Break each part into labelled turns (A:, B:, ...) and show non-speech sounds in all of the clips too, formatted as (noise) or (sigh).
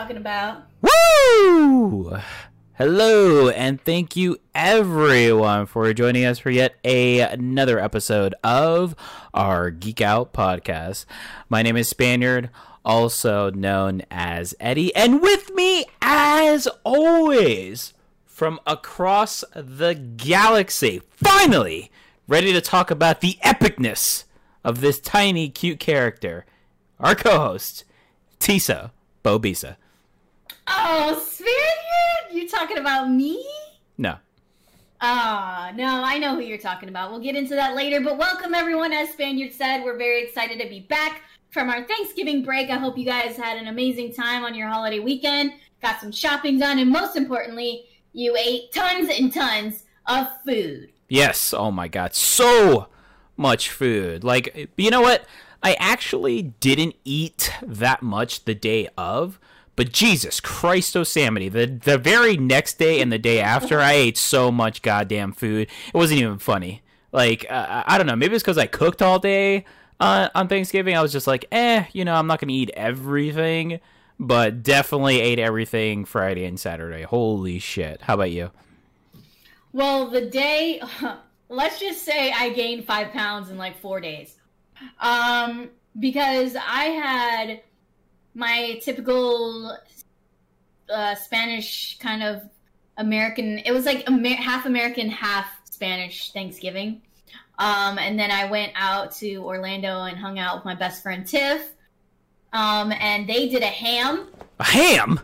A: talking about.
B: Woo! Hello, and thank you everyone for joining us for yet a, another episode of our Geek Out podcast. My name is Spaniard, also known as Eddie, and with me, as always, from across the galaxy, finally ready to talk about the epicness of this tiny, cute character, our co-host, Tisa Bobisa.
A: Oh, Spaniard, you talking about me?
B: No.
A: Ah, no, I know who you're talking about. We'll get into that later, but welcome everyone. As Spaniard said, we're very excited to be back from our Thanksgiving break. I hope you guys had an amazing time on your holiday weekend, got some shopping done, and most importantly, you ate tons and tons of food.
B: Yes. Oh my god. So much food. Like, you know what? I actually didn't eat that much the day of, but Jesus Christ, Yosemite, the the very next day and the day after, I ate so much goddamn food. It wasn't even funny. Like, uh, I don't know. Maybe it's because I cooked all day uh, on Thanksgiving. I was just like, eh, you know, I'm not gonna eat everything, but definitely ate everything Friday and Saturday. Holy shit! How about you?
A: Well, the day, (laughs) let's just say I gained five pounds in like four days. Um, because I had my typical uh, Spanish kind of American, it was like Amer- half American, half Spanish Thanksgiving. Um, and then I went out to Orlando and hung out with my best friend Tiff. Um, and they did a ham.
B: A ham?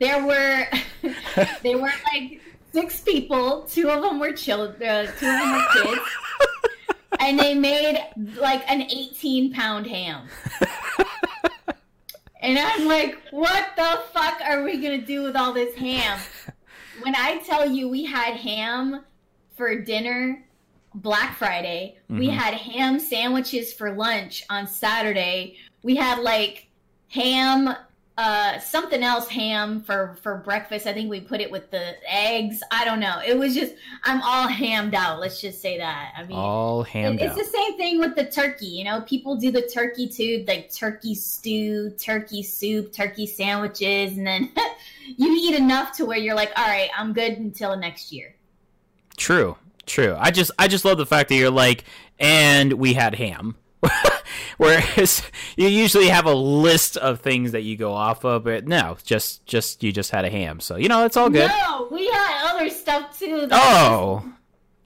A: There were, (laughs) they were like six people. Two of them were children. Uh, two of them were kids. (laughs) and they made like an 18 pound ham. (laughs) and I'm like, what the fuck are we gonna do with all this ham? (laughs) When I tell you we had ham for dinner Black Friday, mm-hmm. we had ham sandwiches for lunch on Saturday. We had like ham uh something else ham for for breakfast. I think we put it with the eggs. I don't know. It was just i'm all hammed out. Let's just say that. I mean
B: all hammed
A: it, it's
B: out.
A: the same thing with the turkey you know? People do the turkey too like turkey stew turkey soup turkey sandwiches and then (laughs) you eat enough to where you're like all right i'm good until next year.
B: True. True. I just i just love the fact that you're like and we had ham (laughs) Whereas you usually have a list of things that you go off of, but no, just just you just had a ham, so you know it's all good.
A: No, we had other stuff too.
B: Oh, was,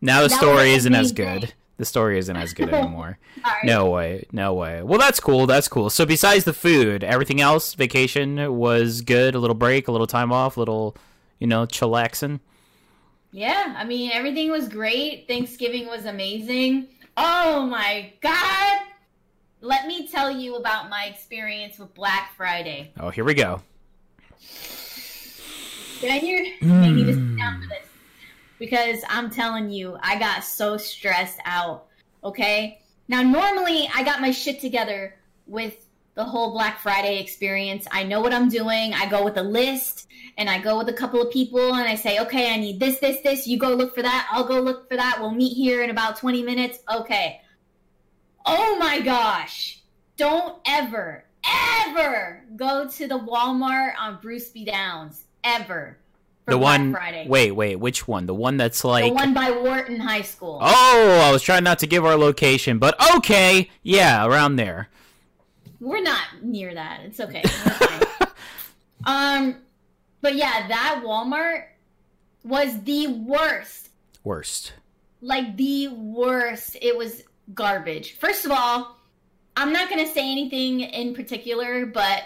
B: now the story isn't as good. The story isn't as good anymore. no way, no way. Well, that's cool. That's cool. So besides the food, everything else, vacation was good. A little break, a little time off, a little, you know, chillaxing.
A: Yeah, I mean everything was great. Thanksgiving was amazing. Oh my god! Let me tell you about my experience with Black Friday.
B: Oh, here we go.
A: Did I hear? Mm. They need to sit down for this because I'm telling you, I got so stressed out. Okay, now normally I got my shit together with the whole Black Friday experience. I know what I'm doing. I go with a list and I go with a couple of people and I say, okay, I need this, this, this. You go look for that. I'll go look for that. We'll meet here in about 20 minutes. Okay. Oh my gosh. Don't ever, ever go to the Walmart on Bruce B. Downs. Ever.
B: The one. Friday. Wait, wait. Which one? The one that's like
A: the one by Wharton High School.
B: Oh, I was trying not to give our location, but okay, yeah, around there.
A: We're not near that. It's okay. (laughs) um, but yeah, that Walmart was the worst.
B: Worst.
A: Like the worst. It was garbage. First of all, I'm not going to say anything in particular, but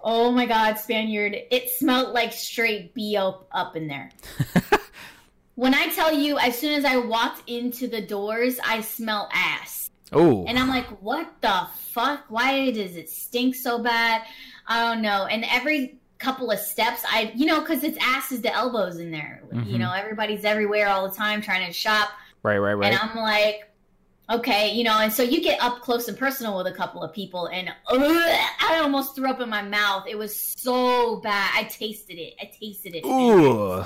A: oh my god, Spaniard, it smelled like straight BO up in there. (laughs) when I tell you, as soon as I walked into the doors, I smell ass.
B: Oh.
A: And I'm like, what the fuck? Why does it stink so bad? I don't know. And every couple of steps, I, you know, because it's asses to elbows in there. Mm-hmm. You know, everybody's everywhere all the time trying to shop.
B: Right, right, right.
A: And I'm like, okay, you know, and so you get up close and personal with a couple of people, and uh, I almost threw up in my mouth. It was so bad. I tasted it. I tasted it.
B: Ooh.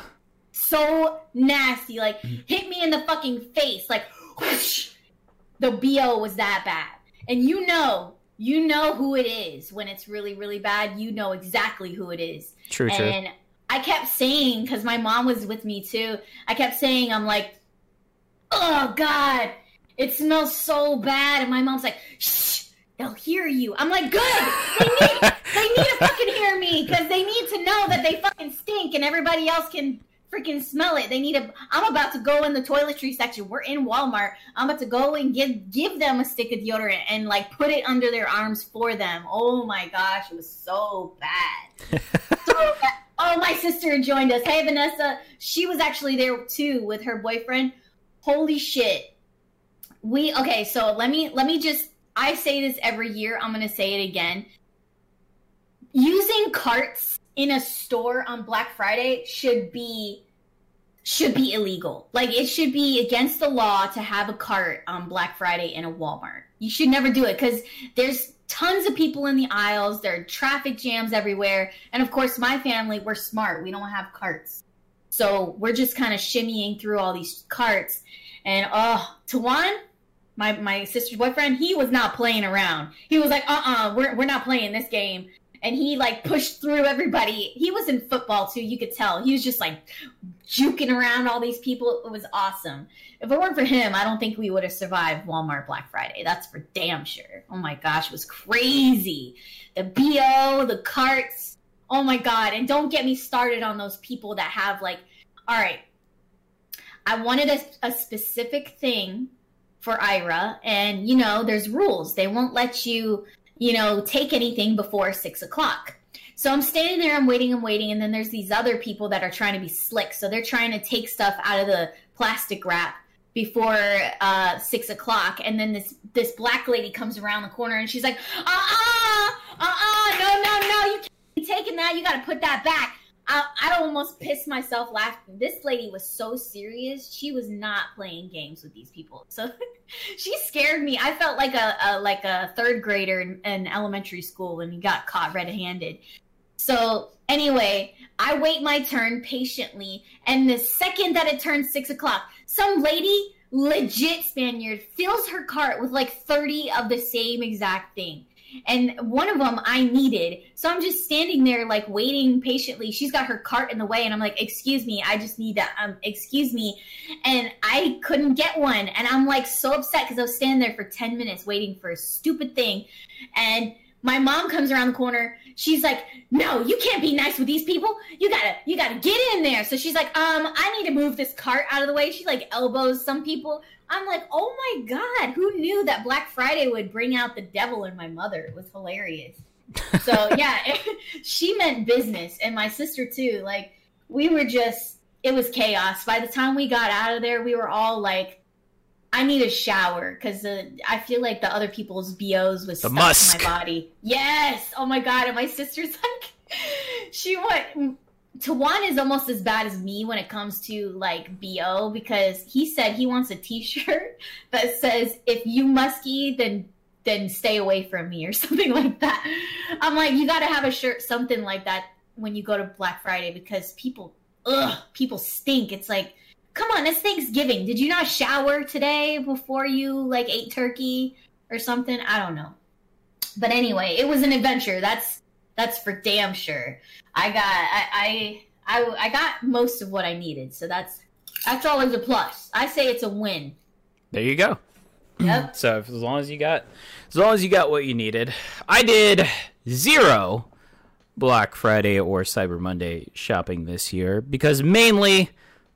A: So nasty. Like, hit me in the fucking face. Like, whoosh. the BO was that bad. And you know, you know who it is when it's really, really bad. You know exactly who it is.
B: True, true.
A: And I kept saying, because my mom was with me too, I kept saying, I'm like, oh God, it smells so bad. And my mom's like, shh, they'll hear you. I'm like, good. They need, they need to fucking hear me because they need to know that they fucking stink and everybody else can freaking smell it. They need a. I'm about to go in the toiletry section. We're in Walmart. I'm about to go and give give them a stick of deodorant and like put it under their arms for them. Oh my gosh, it was so bad. so bad. (laughs) Oh, my sister joined us. Hey, Vanessa. She was actually there too with her boyfriend. Holy shit. We okay. So let me let me just. I say this every year. I'm gonna say it again. Using carts in a store on Black Friday should be should be illegal. Like it should be against the law to have a cart on Black Friday in a Walmart. You should never do it cuz there's tons of people in the aisles, there are traffic jams everywhere, and of course my family we're smart. We don't have carts. So we're just kind of shimmying through all these carts and oh, Tawan, my my sister's boyfriend, he was not playing around. He was like, "Uh-uh, we're we're not playing this game." and he like pushed through everybody. He was in football too, you could tell. He was just like juking around all these people. It was awesome. If it weren't for him, I don't think we would have survived Walmart Black Friday. That's for damn sure. Oh my gosh, it was crazy. The BO, the carts. Oh my god. And don't get me started on those people that have like, all right, I wanted a, a specific thing for Ira, and you know, there's rules. They won't let you you know, take anything before six o'clock. So I'm standing there, I'm waiting, I'm waiting, and then there's these other people that are trying to be slick. So they're trying to take stuff out of the plastic wrap before uh, six o'clock, and then this this black lady comes around the corner and she's like, uh uh, uh uh, no no no, you can't taking that. You got to put that back. I, I almost pissed myself laughing. This lady was so serious. She was not playing games with these people. So (laughs) she scared me. I felt like a, a like a third grader in, in elementary school when he got caught red-handed. So anyway, I wait my turn patiently, and the second that it turns six o'clock, some lady, legit Spaniard, fills her cart with like thirty of the same exact thing and one of them I needed. So I'm just standing there like waiting patiently. She's got her cart in the way and I'm like, "Excuse me, I just need that um excuse me." And I couldn't get one and I'm like so upset cuz I was standing there for 10 minutes waiting for a stupid thing. And my mom comes around the corner. She's like, "No, you can't be nice with these people. You gotta, you gotta get in there." So she's like, "Um, I need to move this cart out of the way." She like elbows some people. I'm like, oh my god, who knew that Black Friday would bring out the devil in my mother? It was hilarious. so (laughs) yeah, it, she meant business, and my sister too. Like we were just, it was chaos. By the time we got out of there, we were all like, I need a shower because uh, I feel like the other people's bos was the stuck musk. in my body. Yes. Oh my god. And my (laughs) sister's like, she went Tawan is almost as bad as me when it comes to like BO because he said he wants a t-shirt (laughs) that says if you musky then then stay away from me or (laughs) something like that. I'm like you got to have a shirt something like that when you go to Black Friday because people ugh people stink. It's like come on, it's Thanksgiving. Did you not shower today before you like ate turkey or something? I don't know. But anyway, it was an adventure. That's that's for damn sure. I got I, I I I got most of what I needed, so that's that's always a plus. I say it's a win.
B: There you go.
A: Yep. (clears throat)
B: so as long as you got as long as you got what you needed. I did zero Black Friday or Cyber Monday shopping this year because mainly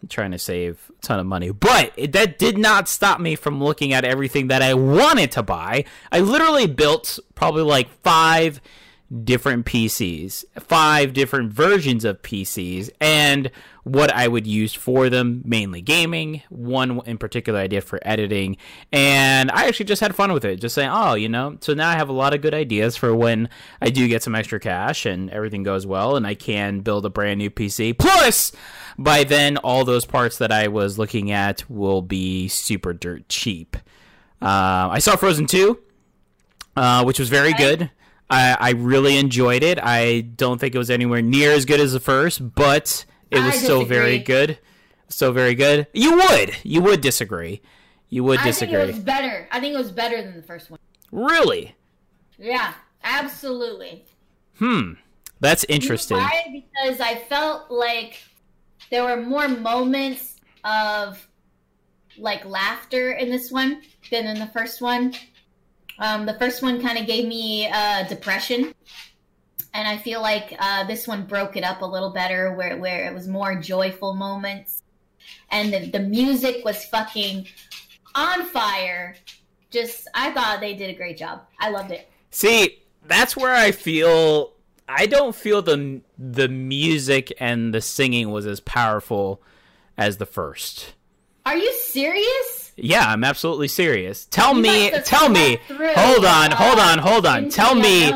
B: trying to save a ton of money. But that did not stop me from looking at everything that I wanted to buy. I literally built probably like five different PCs, five different versions of PCs, and what I would use for them, mainly gaming. One in particular I did for editing, and I actually just had fun with it. Just saying, oh, you know, so now I have a lot of good ideas for when I do get some extra cash and everything goes well, and I can build a brand new PC. Plus, by then, all those parts that I was looking at will be super dirt cheap. Uh, I saw Frozen 2, uh, which was very good. I, I really enjoyed it. I don't think it was anywhere near as good as the first, but it was still very good. So very good. You would. You would disagree. You would disagree.
A: I think it was better. I think it was better than the first one.
B: Really?
A: Yeah, absolutely.
B: Hmm. That's
A: You know
B: interesting.
A: why? Because I felt like there were more moments of like laughter in this one than in the first one. Um, the first one kind of gave me uh, depression, and I feel like uh, this one broke it up a little better, where where it was more joyful moments, and the, the music was fucking on fire. Just, I thought they did a great job. I loved it.
B: See, that's where I feel I don't feel the the music and the singing was as powerful as the first.
A: Are you serious?
B: Yeah, I'm absolutely serious. Tell
A: You
B: me, tell me.
A: through,
B: Hold on, hold on, hold on.
A: Into
B: Tell me,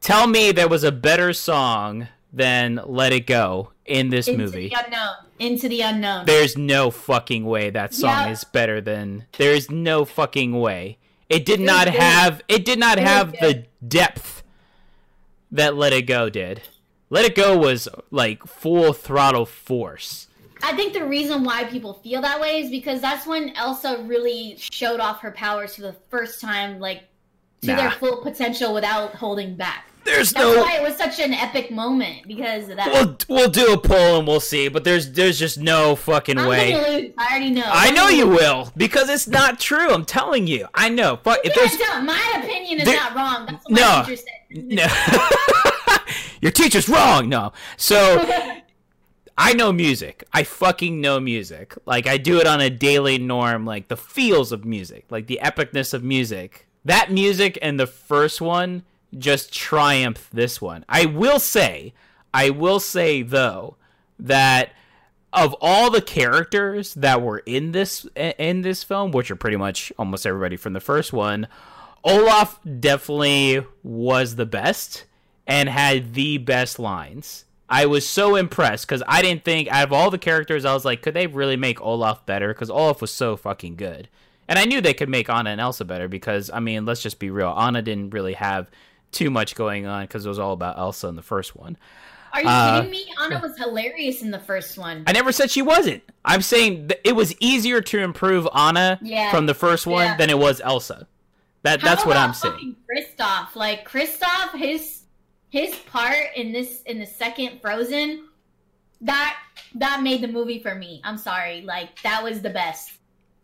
B: tell me there was a better song than Let It Go in this
A: Into
B: movie.
A: the unknown. Into the unknown.
B: There's no fucking way that song
A: Yep.
B: is better than. There's no fucking way. It did
A: was
B: not have. It did not
A: It
B: have the depth that Let It Go did. Let It Go was like full throttle force.
A: I think the reason why people feel that way is because that's when Elsa really showed off her powers for the first time, like to
B: Nah.
A: their full potential without holding back.
B: There's
A: That's
B: no.
A: why it was such an epic moment because of that.
B: We'll we'll do a poll and we'll see, but there's there's just no fucking
A: I'm
B: way.
A: lose. I already know.
B: I know you will because it's not true. I'm telling you. I know. Fuck if there's
A: my opinion is
B: There-
A: not wrong. That's what
B: No.
A: my teacher said.
B: no. (laughs) Your teacher's wrong. No. So (laughs) I know music. I fucking know music. Like I do it on a daily norm. Like the feels of music, like the epicness of music. That music and the first one just triumph this one. I will say, I will say though that of all the characters that were in this in this film, which are pretty much almost everybody from the first one, Olaf definitely was the best and had the best lines. I was so impressed because I didn't think out of all the characters, I was like, could they really make Olaf better? Because Olaf was so fucking good, and I knew they could make Anna and Elsa better because I mean, let's just be real, Anna didn't really have too much going on because it was all about Elsa in the first one.
A: Are you
B: Uh,
A: kidding me? Anna was hilarious in the first one.
B: I never said she wasn't. I'm saying th- it was easier to improve Anna
A: Yeah.
B: from the first one
A: Yeah.
B: than it was Elsa. That
A: How
B: that's what I'm saying.
A: Kristoff, like Kristoff, his his part in this in the second Frozen, that that made the movie for me. I'm sorry, like that was the best.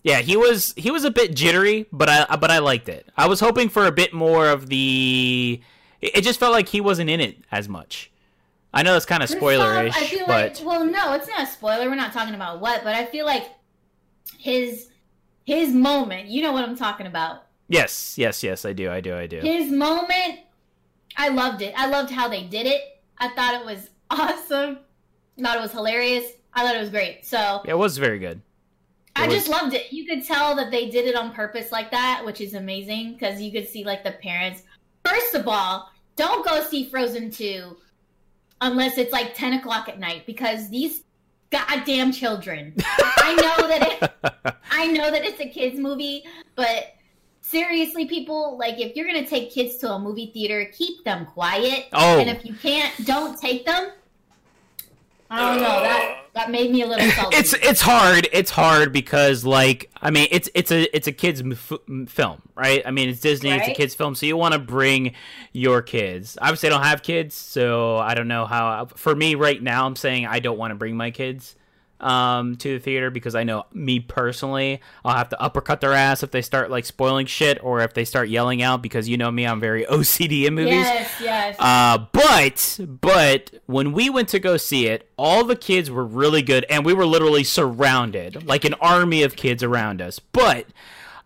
B: Yeah, he was he was a bit jittery, but I but I liked it. I was hoping for a bit more of the. It just felt like he wasn't in it as much. I know that's kind of spoilerish,
A: I feel
B: but
A: like well, no, it's not a spoiler. We're not talking about what, but I feel like his his moment. You know what I'm talking about.
B: yes, yes, yes, I do, I do, I do.
A: His moment, I loved it. I loved how they did it. I thought it was (laughs) awesome. I Thought it was hilarious. I thought it was great. So
B: It was very good.
A: I
B: It
A: just
B: was-
A: loved it. You could tell that they did it on purpose like that, which is amazing because you could see like the parents. First of all, don't go see Frozen 2 unless it's like 10 o'clock at night because these goddamn children. (laughs) I know that it, I know that it's a kids movie, but seriously, people, like if you're gonna take kids to a movie theater, keep them quiet.
B: Oh.
A: And if you can't, don't take them. I don't know. That that made me a little salty.
B: it's it's hard. It's hard because like I mean it's it's a it's a kids m- f- m- film, right? I mean it's Disney, it's a kids film, so you want to bring your kids. Obviously, I don't have kids, so I don't know how. For me right now, I'm saying I don't want to bring my kids um to the theater because I know me personally, I'll have to uppercut their ass if they start like spoiling shit or if they start yelling out because you know me, I'm very (laughs) OCD in movies.
A: Yes, yes.
B: Uh, but but when we went to go see it, all the kids were really good, and we were literally surrounded, like an army of kids around us. But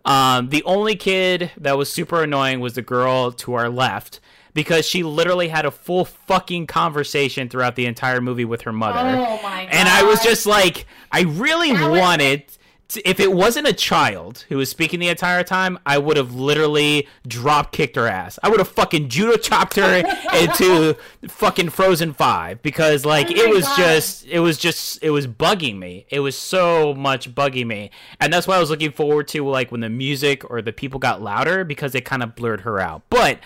B: um, the only kid that was super annoying was the girl to our left because she literally had a full fucking conversation throughout the entire movie with her mother.
A: Oh my
B: And I was just like, I really
A: That was-
B: wanted. To, if it wasn't a child who was speaking the entire time, I would have literally drop kicked her ass. I would have fucking judo chopped her (laughs) into fucking Frozen Five because like
A: Oh
B: it was
A: God.
B: just it was just it was bugging me. It was so much bugging me, and that's why I was looking forward to like when the music or the people got louder because it kind of blurred her out. But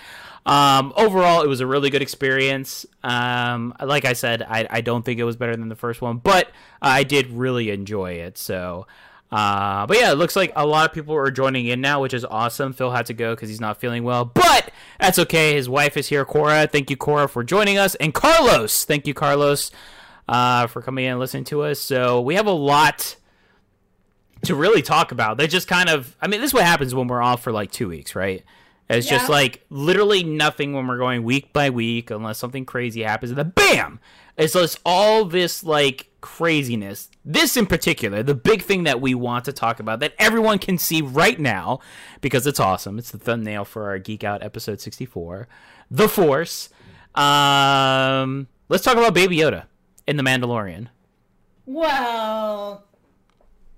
B: um, overall, it was a really good experience. Um, like I said, I, I don't think it was better than the first one, but I did really enjoy it. So Uh, but yeah, it looks like a lot of people are joining in now, which is awesome. Phil had to go because he's not feeling well, but that's okay. His wife is here, Cora. Thank you, Cora, for joining us, and Carlos. Thank you, Carlos, uh, for coming in and listening to us. So we have a lot to really talk about. They just kind of, I mean, this is what happens when we're off for like two weeks, right? It's just like literally nothing when we're going week by week, unless something crazy happens, and then bam! It's just all this like craziness. This in particular, the big thing that we want to talk about that everyone can see right now because it's awesome. It's the thumbnail for our Geek Out episode 64, The Force. Um, let's talk about Baby Yoda in The Mandalorian.
A: Well,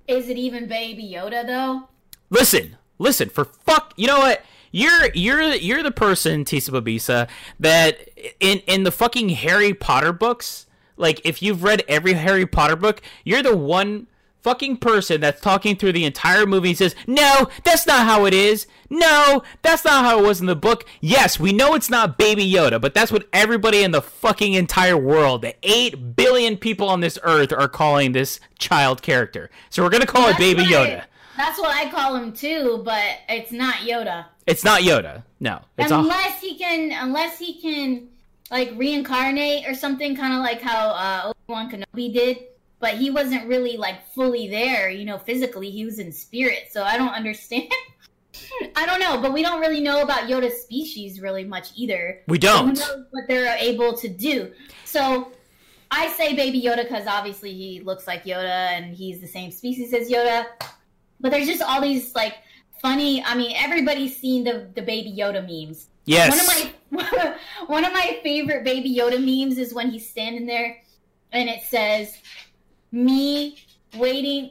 A: is it even Baby Yoda though?
B: listen, listen, for fuck, you know what? You're you're you're the person, Tisa Babisa, that in in the fucking Harry Potter books, like if you've read every Harry Potter book, you're the one fucking person that's talking through the entire movie and says, "No, that's not how it is. No, that's not how it was in the book." Yes, we know it's not Baby Yoda, but that's what everybody in the fucking entire world, the 8 billion people on this earth are calling this child character. So we're going to call it Baby Yoda.
A: That's what I call him too, but it's not Yoda.
B: It's not Yoda. No, it's a
A: unless he can, unless he can, like reincarnate or something, kind of like how uh, Obi Wan Kenobi did. But he wasn't really like fully there, you know, physically. He was in spirit, so I don't understand. (laughs) I don't know, but we don't really know about Yoda's species really much either.
B: we
A: So
B: don't.
A: knows what they're able to do? So I say Baby Yoda because obviously he looks like Yoda and he's the same species as Yoda. But there's just all these like funny. I mean, everybody's seen the the Baby Yoda memes.
B: Yes.
A: One of my (laughs) one of my favorite Baby Yoda memes is when he's standing there and it says, "Me waiting."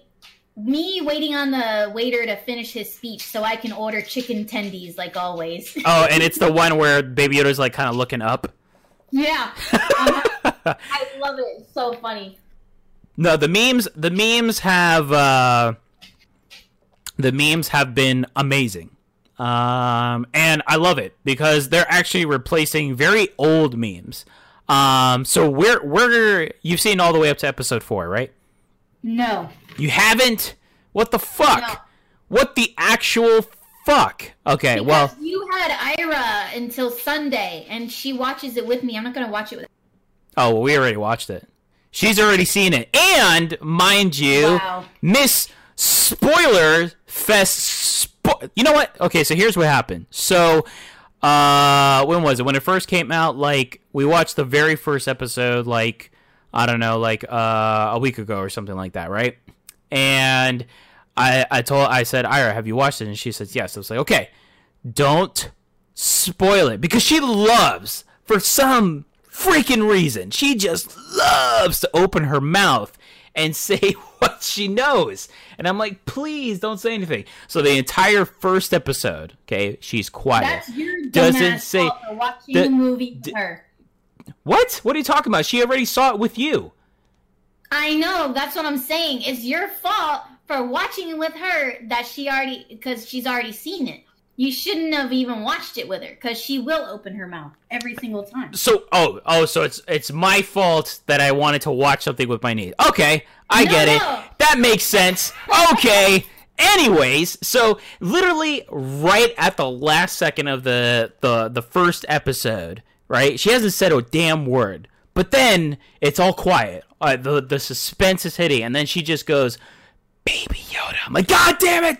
A: Me waiting on the waiter to finish his speech so I can order chicken tendies like always.
B: oh, and (laughs) it's the one where Baby Yoda's like kind of looking up.
A: Yeah. (laughs) I love it. It's so funny.
B: No, the memes the memes have uh the memes have been amazing. Um and I love it because they're actually replacing very old memes. Um so we're we're you've seen all the way up to episode 4, right?
A: No.
B: You haven't? What the fuck?
A: No.
B: What the actual fuck? Okay, well,
A: you had Ira until Sunday, and she watches it with me. I'm not gonna watch it with.
B: oh, well, we already watched it. She's already seen it. And mind you,
A: Wow.
B: Miss Spoiler Fest. Spo- you know what? Okay, so here's what happened. So, uh, when was it? When it first came out, like we watched the very first episode, like I don't know, like uh, a week ago or something like that, right? And I, I told, I said, Ira, have you watched it? And she says yes. I was like, okay, don't spoil it because she loves for some freaking reason. She just loves to open her mouth and (laughs) say (laughs) what she knows. And I'm like, please don't say anything. So the entire first episode, okay, she's quiet.
A: That's your
B: Doesn't say-
A: watching
B: the-
A: the movie
B: d-
A: her.
B: what? What are you talking about? She already saw it with you.
A: I know. That's what I'm saying. It's your fault for watching it with her that she already because she's already seen it. You shouldn't have even watched it with her because she will open her mouth every single time.
B: So, oh, oh, so it's it's my fault that I wanted to watch something with my niece. Okay, I
A: No,
B: get it.
A: no.
B: That makes sense. Okay. Anyways, so literally right at the last second of the the the first episode, right? She hasn't said a damn word, but then it's all quiet. Uh, the the suspense is hitting, and then she just goes, "Baby Yoda." I'm like, "God damn it!"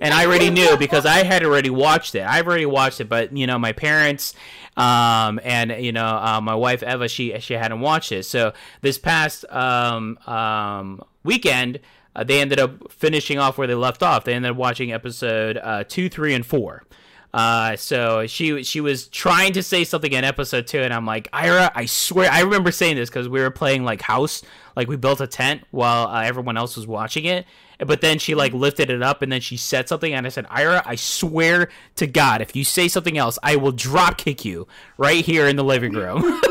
B: And I already knew because I had already watched it. I've already watched it, but you know, my parents um, and you know, uh, my wife Eva, she she hadn't watched it. So this past um, um, weekend, uh, they ended up finishing off where they left off. They ended up watching episode uh, two, three, and four. Uh, so she she was trying to say something in episode two, and I'm like, Ira, I swear, I remember saying this because we were playing like house, like we built a tent while uh, everyone else was watching it. But then she like lifted it up, and then she said something, and I said, Ira, I swear to God, if you say something else, I will drop kick you right here in the living room. (laughs)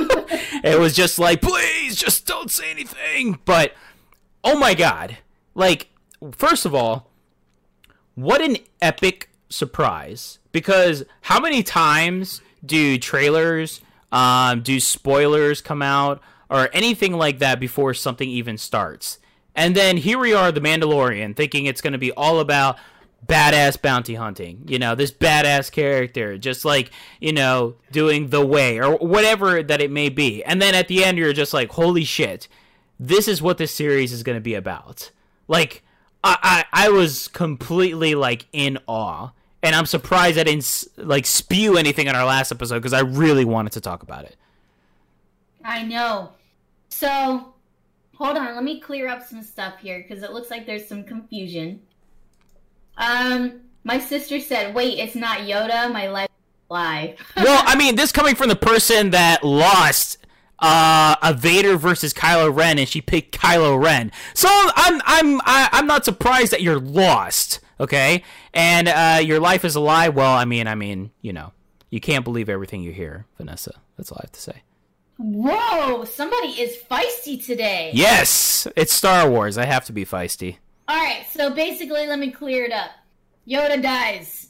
B: it was just like, please, just don't say anything. But oh my God, like first of all, what an epic surprise because how many times do trailers um, do spoilers come out or anything like that before something even starts And then here we are, The Mandalorian, thinking it's going to be all about badass bounty hunting. You know, this badass character, just like, you know, doing the way or whatever that it may be. And then at the end, you're just like, holy shit, this is what this series is going to be about. Like, I, I, I was completely like in awe. And I'm surprised I didn't like spew anything in our last episode because I really wanted to talk about it.
A: I know. So, hold on, let me clear up some stuff here because it looks like there's some confusion. Um, my sister said, "Wait, it's not Yoda. My life lie." (laughs)
B: well, I mean, this coming from the person that lost uh, a Vader versus Kylo Ren, and she picked Kylo Ren. So I'm I'm I, am i am not surprised that you're lost. Okay, and uh, your life is a lie. Well, I mean, I mean, you know, you can't believe everything you hear, Vanessa. That's all I have to say.
A: Whoa, somebody is feisty today.
B: Yes, it's Star Wars. I have to be feisty.
A: All right, so basically, let me clear it up. Yoda dies.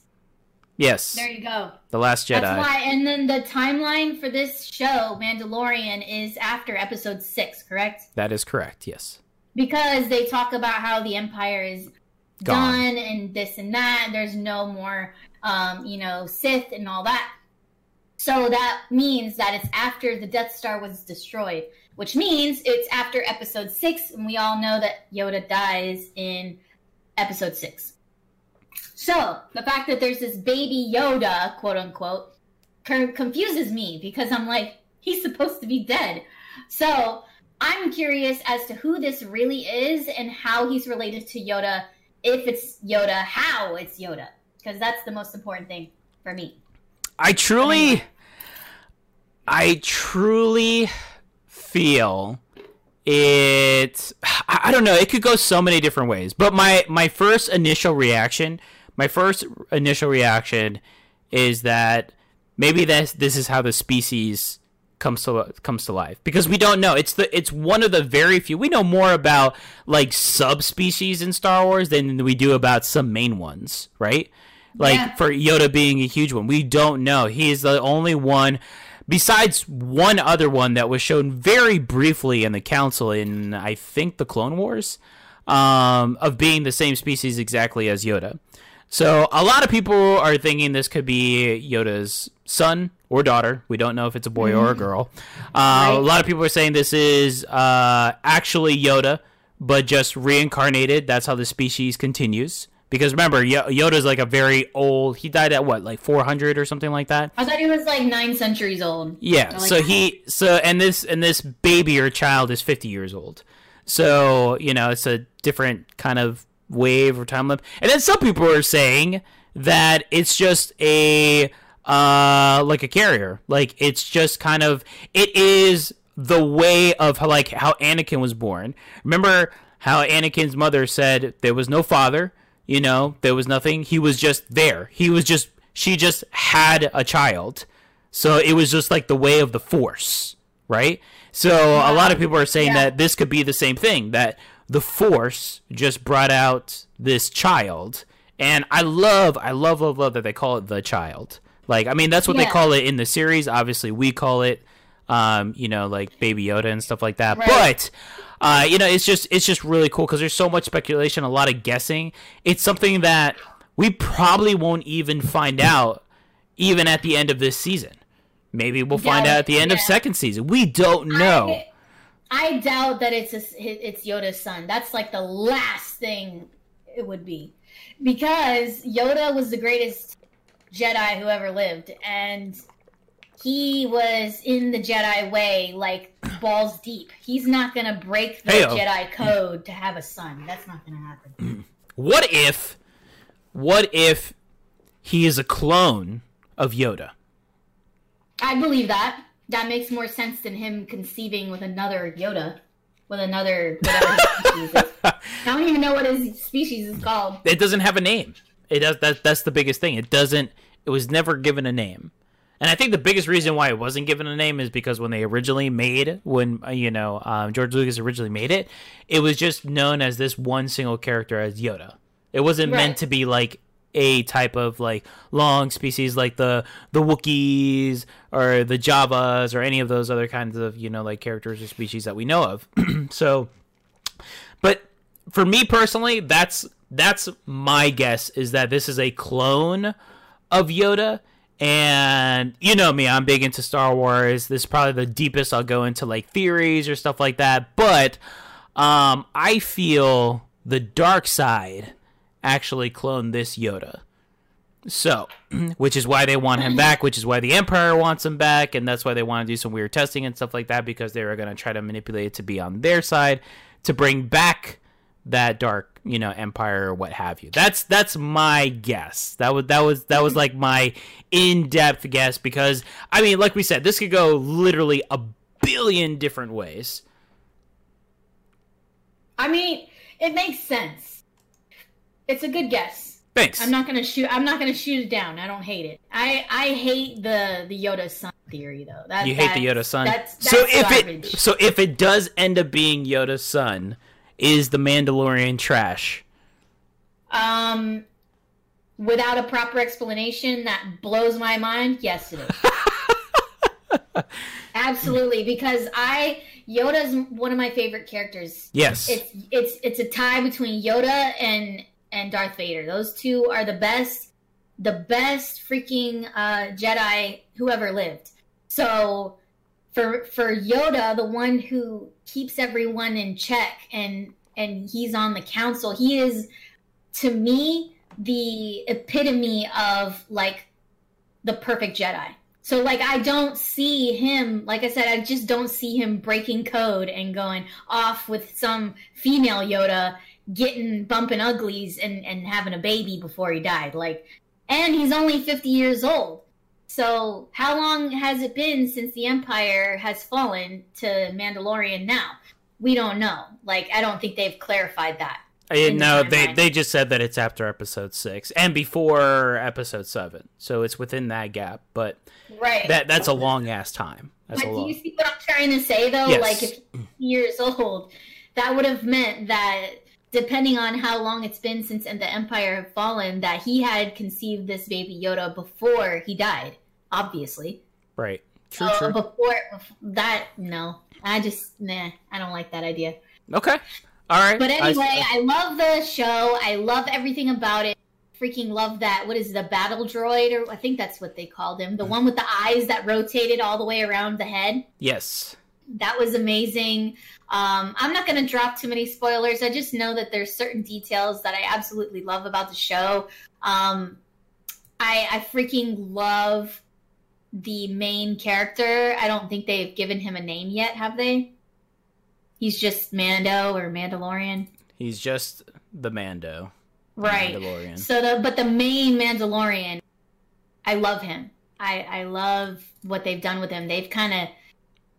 B: Yes.
A: There you go.
B: The Last Jedi.
A: That's why. And then the timeline for this show, Mandalorian, is after Episode Six, correct?
B: That is correct. Yes.
A: Because they talk about how the Empire is Gone. done and this and that. And there's no more, um, you know, Sith and all that. So that means that it's after the Death Star was destroyed, which means it's after episode six, and we all know that Yoda dies in episode six. So the fact that there's this baby Yoda, quote unquote, confuses me because I'm like, he's supposed to be dead. So I'm curious as to who this really is and how he's related to Yoda. If it's Yoda, how it's Yoda, because that's the most important thing for me.
B: I truly, I truly feel it. I don't know. It could go so many different ways. But my my first initial reaction, my first initial reaction, is that maybe this this is how the species comes to comes to life because we don't know. It's the it's one of the very few. We know more about like subspecies in Star Wars than we do about some main ones, right? Like yeah. for Yoda being a huge one, we don't know. He is the only one, besides one other one that was shown very briefly in the Council in I think the Clone Wars, um, of being the same species exactly as Yoda. So a lot of people are thinking this could be Yoda's son or daughter. We don't know if it's a boy or a mm-hmm. girl. Uh, right. A lot of people are saying this is uh, actually Yoda, but just reincarnated. That's how the species continues. Because remember, Yoda's like a very old. He died at what, like 400 or something like that.
A: I thought he was like nine centuries old.
B: Yeah. Like so he so and this and this baby or child is 50 years old. So you know it's a different kind of wave or time limit. And then some people are saying that it's just a uh like a carrier. Like it's just kind of it is the way of how, like how Anakin was born. Remember how Anakin's mother said there was no father you know, there was nothing. He was just there. He was just she just had a child. So it was just like the way of the force, right? So a lot of people are saying yeah. that this could be the same thing that the force just brought out this child. And I love I love love love that they call it the child. Like I mean that's what yeah. they call it in the series. Obviously we call it um, you know, like Baby Yoda and stuff like that. Right. But uh, you know, it's just it's just really cool because there's so much speculation, a lot of guessing. It's something that we probably won't even find out even at the end of this season. Maybe we'll find out at the end yeah. of second season. We don't know.
A: I, I doubt that it's a, it's Yoda's son. That's like the last thing it would be, because Yoda was the greatest Jedi who ever lived, and he was in the Jedi way, like balls deep. He's not gonna break the Hey-o. Jedi code to have a son. That's not gonna happen.
B: What if, what if he is a clone of Yoda?
A: I believe that. That makes more sense than him conceiving with another Yoda, with another whatever (laughs) species is. I don't even know what his species is called.
B: It doesn't have a name. It does. That, that's the biggest thing. It doesn't. It was never given a name. And I think the biggest reason why it wasn't given a name is because when they originally made, when uh, you know um, George Lucas originally made it, it was just known as this one single character as Yoda. It wasn't right. meant to be like a type of like long species like the the Wookiees or the Jawas or any of those other kinds of you know like characters or species that we know of. (clears throat) so, but for me personally, that's that's my guess is that this is a clone of Yoda. And you know me, I'm big into Star Wars. This is probably the deepest I'll go into like theories or stuff like that. But um, I feel the dark side actually cloned this Yoda. So, (clears throat) which is why they want him back, which is why the Empire wants him back, and that's why they want to do some weird testing and stuff like that because they were going to try to manipulate it to be on their side to bring back that dark, you know, Empire or what have you. That's that's my guess. That was that was that was like my in-depth guess because I mean, like we said, this could go literally a billion different ways.
A: I mean, it makes sense. It's a good guess.
B: Thanks.
A: I'm not gonna shoot. I'm not gonna shoot it down. I don't hate it. I I hate the the Yoda son theory though. That,
B: you hate the Yoda son.
A: That's, that's
B: so if
A: garbage.
B: it so if it does end up being Yoda's son, is the Mandalorian trash?
A: Um, without a proper explanation, that blows my mind. Yes, it is. (laughs) Absolutely, because I Yoda's one of my favorite characters.
B: Yes.
A: It's it's it's a tie between Yoda and and Darth Vader. Those two are the best, the best freaking uh, Jedi who ever lived. So for for Yoda, the one who keeps everyone in check and and he's on the council, he is to me the epitome of like the perfect Jedi. So like I don't see him like I said I just don't see him breaking code and going off with some female Yoda getting bumping uglies and and having a baby before he died like and he's only 50 years old. So how long has it been since the empire has fallen to Mandalorian now? We don't know. Like I don't think they've clarified that. The
B: no, they they just said that it's after episode six and before episode seven, so it's within that gap. But
A: Right.
B: that that's a long ass time. That's
A: But
B: a
A: do you see what I'm trying to say, though?
B: Yes.
A: Like, if years old, that would have meant that, depending on how long it's been since the Empire had fallen, that he had conceived this baby Yoda before he died. Obviously,
B: Right. True.
A: so
B: true.
A: before that, no, I just nah, I don't like that idea.
B: Okay. All right.
A: But
B: I-
A: anyway, I, love the show. I love everything about it. Freaking love that. What is the battle droid, or I think that's what they called him, the one with the eyes that rotated all the way around the head.
B: yes.
A: that was amazing. Um, I'm not going to drop too many spoilers. I just know that there's certain details that I absolutely love about the show. Um, I, I freaking love the main character. I don't think they've given him a name yet, have they? He's just Mando or Mandalorian,
B: He's just the Mando.
A: right?
B: Mandalorian.
A: So the but the main Mandalorian, I love him. I I love what they've done with him. They've kind of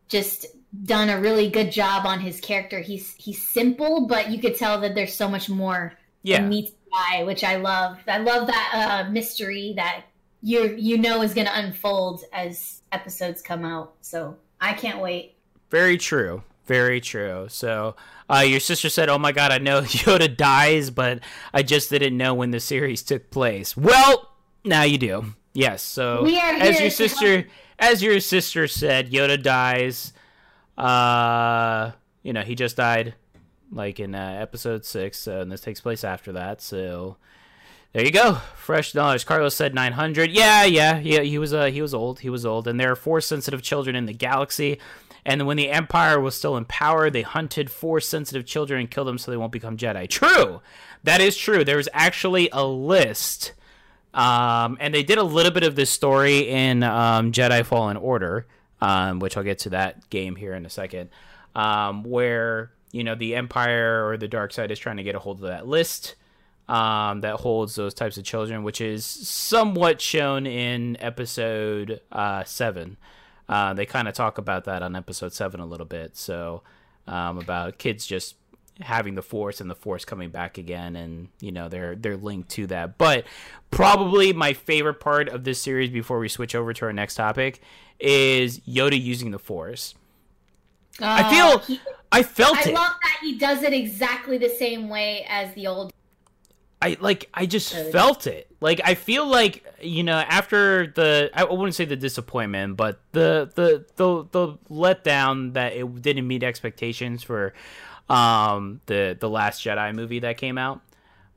A: just done a really good job on his character. He's he's simple, but you could tell that there's so much more
B: Yeah.
A: meets the eye, which I love. I love that uh, mystery that you you know is going to unfold as episodes come out. So I can't wait.
B: Very true. Very true. So, uh, your sister said, "Oh my God, I know (laughs) Yoda dies, but I just didn't know when the series took place." Well, now you do. Yes. So,
A: We are
B: as your
A: to
B: sister, as your sister said, Yoda dies. Uh, you know, he just died, like in uh, episode six, uh, and this takes place after that. So, there you go. Fresh knowledge. Carlos said 900. Yeah, yeah, yeah. He was uh, he was old. He was old, and there are force sensitive children in the galaxy. And when the Empire was still in power, they hunted force sensitive children and killed them so they won't become Jedi. True, that is true. There was actually a list, um, and they did a little bit of this story in um, Jedi Fallen Order, um, which I'll get to that game here in a second, um, where you know the Empire or the Dark Side is trying to get a hold of that list um, that holds those types of children, which is somewhat shown in episode uh, seven. Uh, they kind of talk about that on episode seven a little bit. So um, about kids just having the force and the force coming back again, and you know they're they're linked to that. But probably my favorite part of this series before we switch over to our next topic is Yoda using the force. I
A: Uh,
B: feel
A: he-
B: I felt
A: I
B: it.
A: love that he does it exactly the same way as the old.
B: I like I just felt it. Like I feel like you know after the I wouldn't say the disappointment, but the the the the letdown that it didn't meet expectations for um the the last Jedi movie that came out.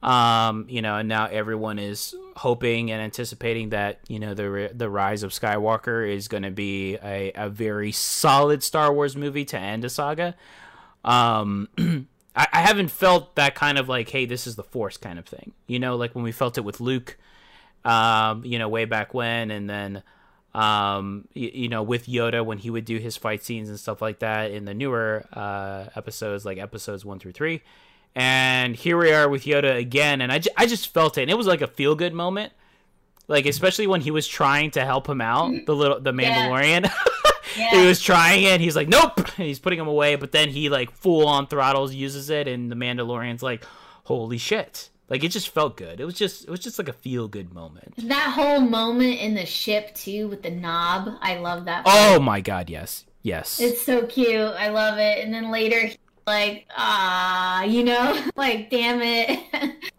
B: Um, you know, and now everyone is hoping and anticipating that you know the the rise of Skywalker is going to be a, a very solid Star Wars movie to end a saga. Um, (clears throat) I, I haven't felt that kind of like, hey, this is the Force kind of thing. You know, like when we felt it with Luke, um, you know, way back when, and then um you, you, know with yoda when he would do his fight scenes and stuff like that in the newer uh episodes like episodes one through three and here we are with yoda again and i, j- I just felt it and it was like a feel good moment like especially when he was trying to help him out the little the mandalorian yeah. (laughs) Yeah. he was trying it. He's like, nope. (laughs) he's putting him away, but then he like full on throttles, uses it, and the Mandalorian's like, holy shit. Like it just felt good. It was just it was just like a feel good moment.
A: That whole moment in the ship too with the knob, I love that.
B: Part. Oh my god, yes, yes.
A: It's so cute. I love it. And then later, like ah, you know, (laughs) like damn it. (laughs)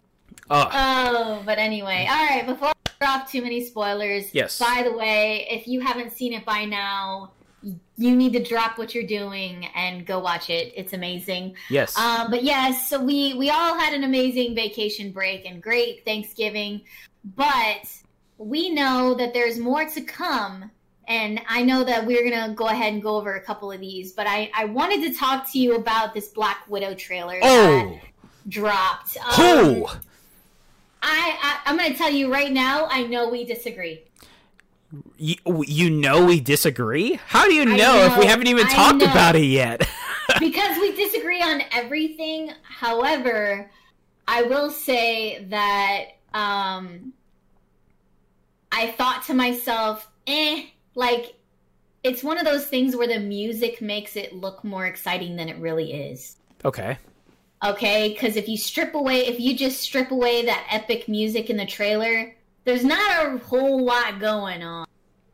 A: oh. oh, but anyway, all right. Before drop too many spoilers,
B: yes.
A: By the way, if you haven't seen it by now, you need to drop what you're doing and go watch it. It's amazing.
B: Yes.
A: Um, but yes, so we we all had an amazing vacation break and great Thanksgiving, but we know that there's more to come. And I know that we're gonna go ahead and go over a couple of these, but I, I wanted to talk to you about this Black Widow trailer
B: oh.
A: that dropped. Um,
B: oh.
A: I, I I'm gonna tell you right now. I know we disagree.
B: You, you know we disagree? How do you know, know if we haven't even talked about it yet? (laughs)
A: because we disagree on everything. However, I will say that um, I thought to myself, eh, like it's one of those things where the music makes it look more exciting than it really is.
B: Okay.
A: Okay, because if you strip away, if you just strip away that epic music in the trailer, there's not a whole lot going on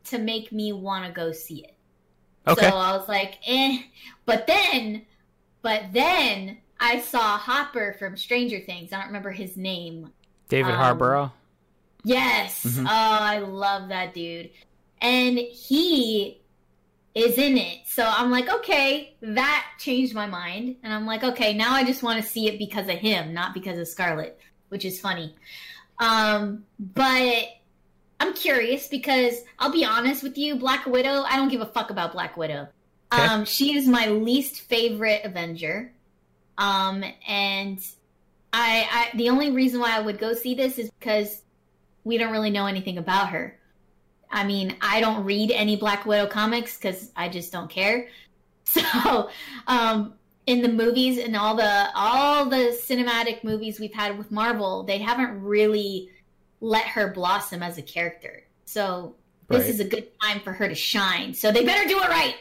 A: to make me want to go see it. Okay. So I was like, eh. But then, but then I saw Hopper from Stranger Things. I don't remember his name.
B: David um, Harbour.
A: Yes. Mm-hmm. Oh, I love that dude. And he is in it. So I'm like, okay, that changed my mind. And I'm like, okay, now I just want to see it because of him, not because of Scarlett, which is funny. Um, but I'm curious because I'll be honest with you, Black Widow, I don't give a fuck about Black Widow. Okay. Um, she is my least favorite Avenger. Um, and I, I, the only reason why I would go see this is because we don't really know anything about her. I mean, I don't read any Black Widow comics because I just don't care. (laughs) So, um, in the movies and all the all the cinematic movies we've had with Marvel, they haven't really let her blossom as a character. So this right. is a good time for her to shine. So they better do it right.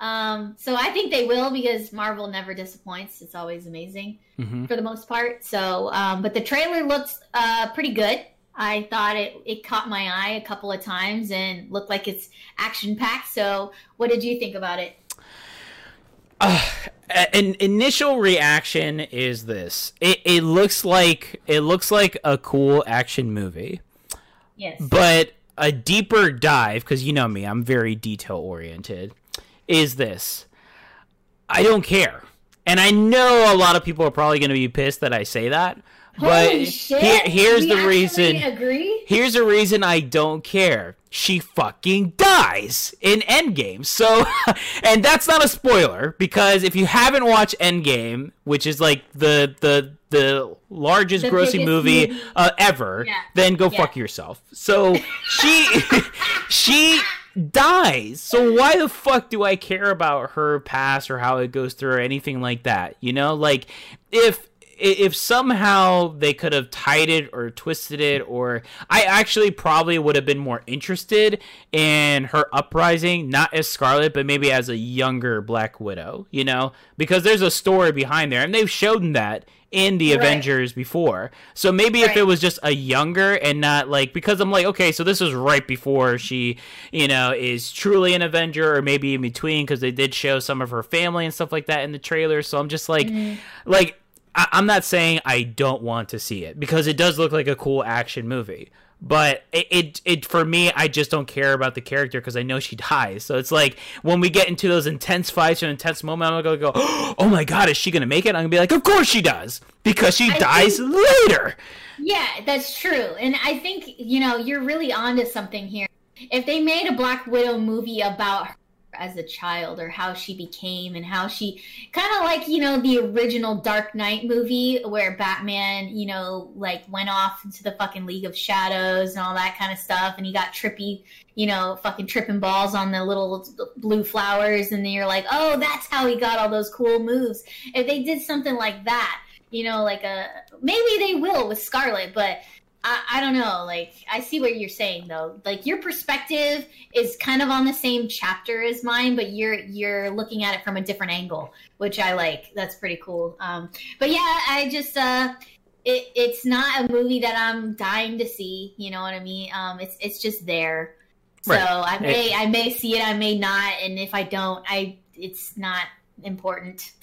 A: Um, so I think they will because Marvel never disappoints. It's always amazing mm-hmm. for the most part. So, um, but the trailer looks uh, pretty good. I thought it, it caught my eye a couple of times and looked like it's action packed. So, what did you think about it?
B: Uh, an initial reaction is this: it, it looks like it looks like a cool action movie.
A: Yes.
B: But a deeper dive, because you know me, I'm very detail oriented. Is this? I don't care, and I know a lot of people are probably going to be pissed that I say that. But here, here's we the reason.
A: Agree?
B: Here's the reason I don't care she fucking dies in Endgame. So, (laughs) and that's not a spoiler because if you haven't watched Endgame, which is like the the the largest the grossing movie, movie. Uh, ever, yeah. then go yeah. fuck yourself. So she (laughs) she dies. So why the fuck do I care about her past or how it goes through or anything like that? You know, like if if somehow they could have tied it or twisted it or i actually probably would have been more interested in her uprising not as scarlett but maybe as a younger black widow you know because there's a story behind there and they've shown that in the right. avengers before so maybe right. if it was just a younger and not like because i'm like okay so this is right before she you know is truly an avenger or maybe in between because they did show some of her family and stuff like that in the trailer so i'm just like mm-hmm. like I, I'm not saying I don't want to see it because it does look like a cool action movie. But it, it, it for me, I just don't care about the character because I know she (laughs) dies. So it's like when we get into those intense fights or intense moments, I'm gonna go, (gasps) "Oh my god, is she gonna make it?" I'm gonna be like, "Of course she does," because she
A: I
B: dies
A: think-
B: later.
A: Yeah, that's true. And I think, you know, you're really onto something here. If they made a Black Widow movie about her as a child or how she became and how she kind of like, you know, the original Dark Knight movie where Batman, you know, like went off into the fucking League of Shadows and all that kind of stuff and he got trippy, you know, fucking tripping balls on the little blue flowers and then you're like, "Oh, that's how he got all those cool moves." If they did something like that, you know, like a maybe they will with Scarlett, but I, I don't know. Like I see what you're saying though. Like your perspective is kind of on the same chapter as mine, but you're you're looking at it from a different angle, which I like. That's pretty cool. Um, but yeah, I just uh, it, it's not a movie that I'm dying to see. You know what I mean? Um, it's it's just there. So
B: Right.
A: I may I may see it, I may not, and if I don't, I it's not important. (laughs)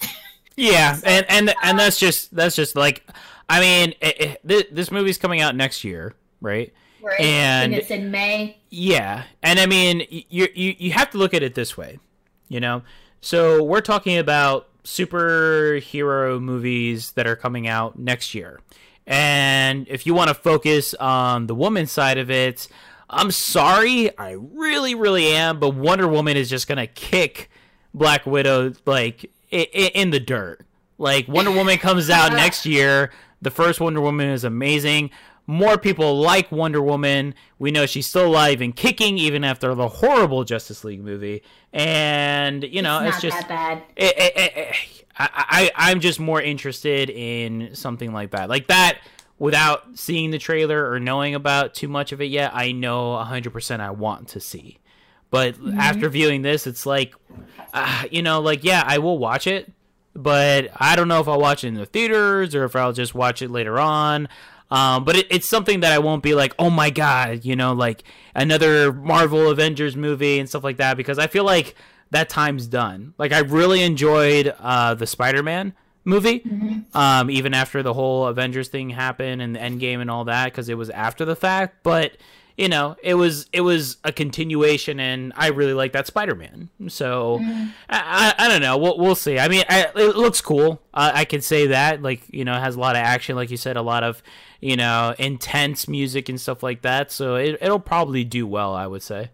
B: Yeah, and and and that's just that's just like, I mean, it, it, thi- this movie's coming out next year, right?
A: Right?
B: And-
A: it's in May.
B: Yeah, and I mean, you you you have to look at it this way, you know. So we're talking about superhero movies that are coming out next year, and if you want to focus on the woman side of it, I'm sorry, I really really am, but Wonder Woman is just gonna kick Black Widow like in the dirt. Like Wonder Woman comes out (laughs) next year. The first Wonder Woman is amazing. More people like Wonder Woman. We know she's still alive and kicking even after the horrible Justice League movie. And you know,
A: it's
B: it's,
A: not
B: just
A: that bad.
B: it, it, it, it- I, I I'm just more interested in something like that, like that. Without seeing the trailer or knowing about too much of it yet, I know 100% I want to see. But mm-hmm. after viewing this, it's like, uh, you know, like yeah, I will watch it, but I don't know if I'll watch it in the theaters or if I'll just watch it later on. Um, but it, it's something that I won't be like, oh my god, you know, like another Marvel Avengers movie and stuff like that, because I feel like that time's done. Like I really enjoyed uh, the Spider-Man movie, um, even after the whole Avengers thing happened and the Endgame and all that, because it was after the fact. But you know, it was it was a continuation, and I really like that Spider-Man. So I, I, I don't know. We'll, we'll see. I mean, I, it looks cool. Uh, I can say that. Like you know, it has a lot of action, like you said, a lot of you know intense music and stuff like that. So it, it'll probably do well, I would say.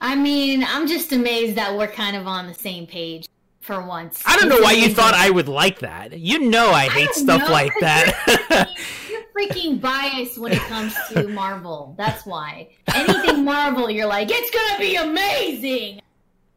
A: I mean, I'm just amazed that we're kind of on the same page for once.
B: I don't know why you thought I would like that. You know I hate
A: don't
B: stuff
A: know,
B: like that. (laughs)
A: Freaking biased when it comes to Marvel. That's why. Anything Marvel, you're like, it's gonna be amazing.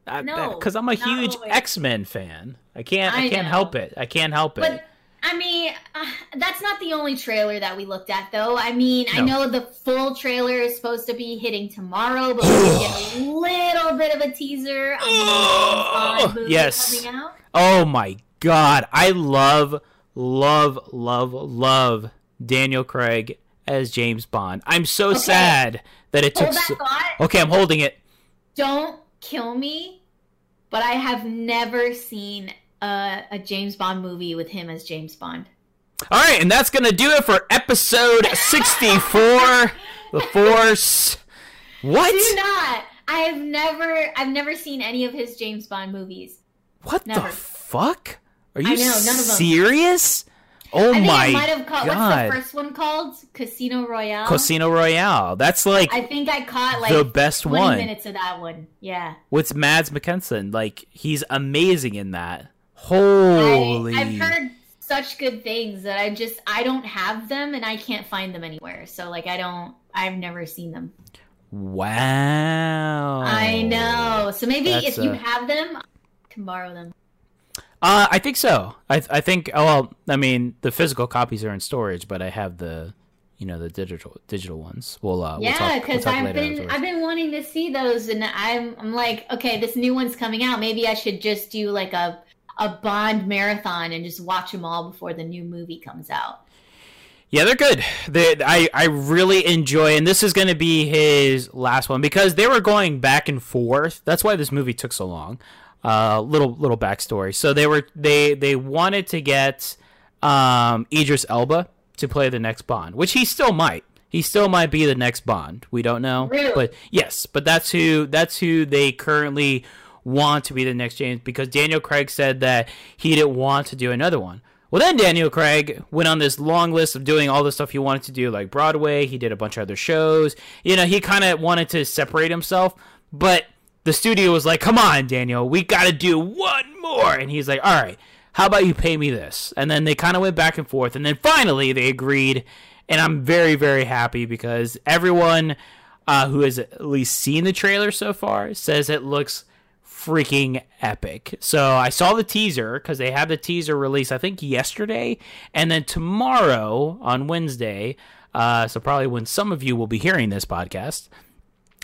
A: I, No,
B: because I'm a huge. X Men fan. I can't. I,
A: I
B: can't
A: know.
B: help it. I can't help it.
A: But I mean, uh, that's not the only trailer that we looked at, though. I mean, I know the full trailer is supposed to be hitting tomorrow, but we get a (sighs) little bit of a teaser on the new James Bond movie
B: Yes.
A: coming out.
B: Oh my god, I love, love, love, love Daniel Craig as James Bond. I'm so
A: Okay.
B: sad that it took.
A: Hold that
B: So-
A: thought.
B: okay, I'm holding it.
A: don't kill me, but I have never seen a, a James Bond movie with him as James Bond.
B: All right, and that's gonna do it for episode (laughs) 64. the Force. What?
A: Do not. I have never. I've never seen any of his James Bond movies.
B: What
A: Never.
B: the fuck? Are you
A: I know, none of them.
B: serious? Oh
A: I think
B: my
A: I might have caught.
B: god!
A: What's the first one called? Casino Royale.
B: Casino Royale. That's like
A: I think I caught like
B: the best
A: 20
B: one.
A: minutes of that one. Yeah.
B: with Mads Mikkelsen. Like he's amazing in that. Holy!
A: I've heard such good things that I just I don't have them and I can't find them anywhere. So like I don't. I've never seen them.
B: wow.
A: I know. So maybe
B: That's
A: if you have them, I can borrow them.
B: Uh, I think so. I I think. Oh well, I mean, the physical copies are in storage, but I have the, you know, the digital digital ones. We'll uh,
A: Yeah,
B: talk- we'll
A: because
B: talk
A: I've been
B: afterwards.
A: I've been wanting to see those, and I'm I'm like, okay, this new one's coming out. Maybe I should just do like a a Bond marathon and just watch them all before the new movie comes out.
B: Yeah, they're good. They, I I really enjoy, and this is going to be his last one because they were going back and forth. That's why this movie took so long. Uh, little little backstory. So they were they they wanted to get um, Idris Elba to play the next Bond, which he still might. He still might be the next Bond. We don't know,
A: Really?
B: but yes, but that's who that's who they currently want to be the next James because Daniel Craig said that he didn't want to do another one. Well, then Daniel Craig went on this long list of doing all the stuff he wanted to do, like Broadway. He did a bunch of other shows. You know, he kind of wanted to separate himself, but the studio was like, "Come on, Daniel, we got to do one more." And he's like, "All right, how about you pay me this?" And then they kind of went back and forth, and then finally they agreed. And I'm very, very happy because everyone uh, who has at least seen the trailer so far says it looks freaking epic. So I saw the teaser because they had the teaser release, I think, yesterday. And then tomorrow on Wednesday, uh, so probably when some of you will be hearing this podcast,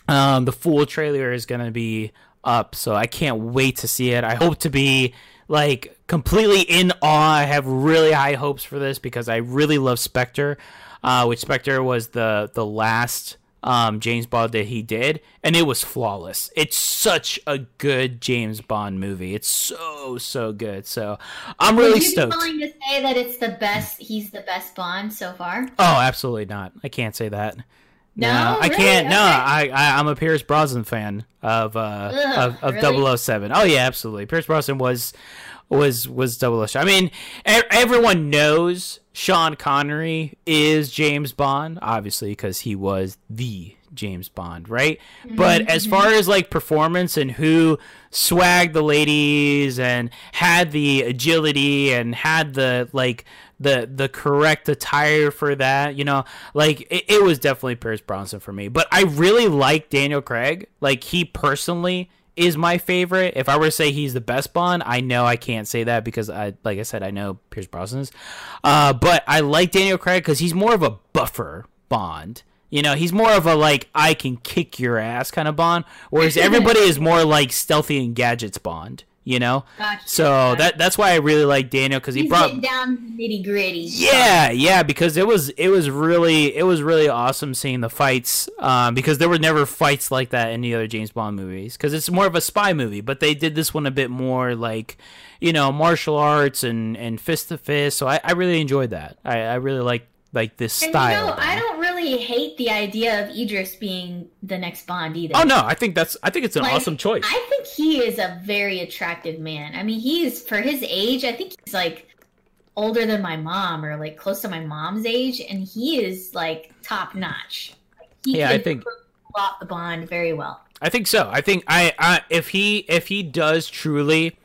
B: um, the full trailer is going to be up. So I can't wait to see it. I hope to be like completely in awe. I have really high hopes for this because I really love Spectre, uh, which Spectre was the the last um, James Bond that he did, and it was flawless. It's such a good James Bond movie. It's so so good. So I'm really
A: Would you
B: stoked.
A: willing to say that it's the best? He's the best Bond so far.
B: Oh, absolutely not. I can't say that.
A: No?
B: I
A: Really?
B: can't. No,
A: Okay.
B: I, I I'm a Pierce Brosnan fan of uh
A: Ugh,
B: of, of
A: really?
B: 007. Oh yeah, absolutely. Pierce Brosnan was was was 007. I mean, e- everyone knows Sean Connery is James Bond, obviously because he was the James Bond, right? But as far as like performance and who swagged the ladies and had the agility and had the like the the correct attire for that, you know, like it, it was definitely Pierce Brosnan for me. But I really like Daniel Craig. Like he personally is my favorite. If I were to say he's the best Bond, I know I can't say that because I, like I said, I know Pierce Brosnan's. Uh, but I like Daniel Craig because he's more of a buffer Bond. You know, he's more of a like I can kick your ass kind of Bond, whereas (laughs) everybody is more like stealthy and gadgets Bond. You know,
A: Gotcha.
B: so that that's why I really like Daniel because he
A: He's
B: brought
A: down nitty gritty.
B: yeah, yeah, because it was it was really it was really awesome seeing the fights um, because there were never fights like that in the other James Bond movies because it's more of a spy movie, but they did this one a bit more like you know martial arts and and fist to fist. So I, I really enjoyed that. I, I really like like this style.
A: you know, I don't really hate the idea of Idris being the next Bond either.
B: Oh no, I think that's I think it's an
A: Like,
B: awesome choice.
A: I think he is a very attractive man. I mean, he is for his age. I think he's like older than my mom, or like close to my mom's age, and he is like top notch. Like, he
B: Yeah, I think-
A: off the Bond very well.
B: I think so. I think I, I if he if he does truly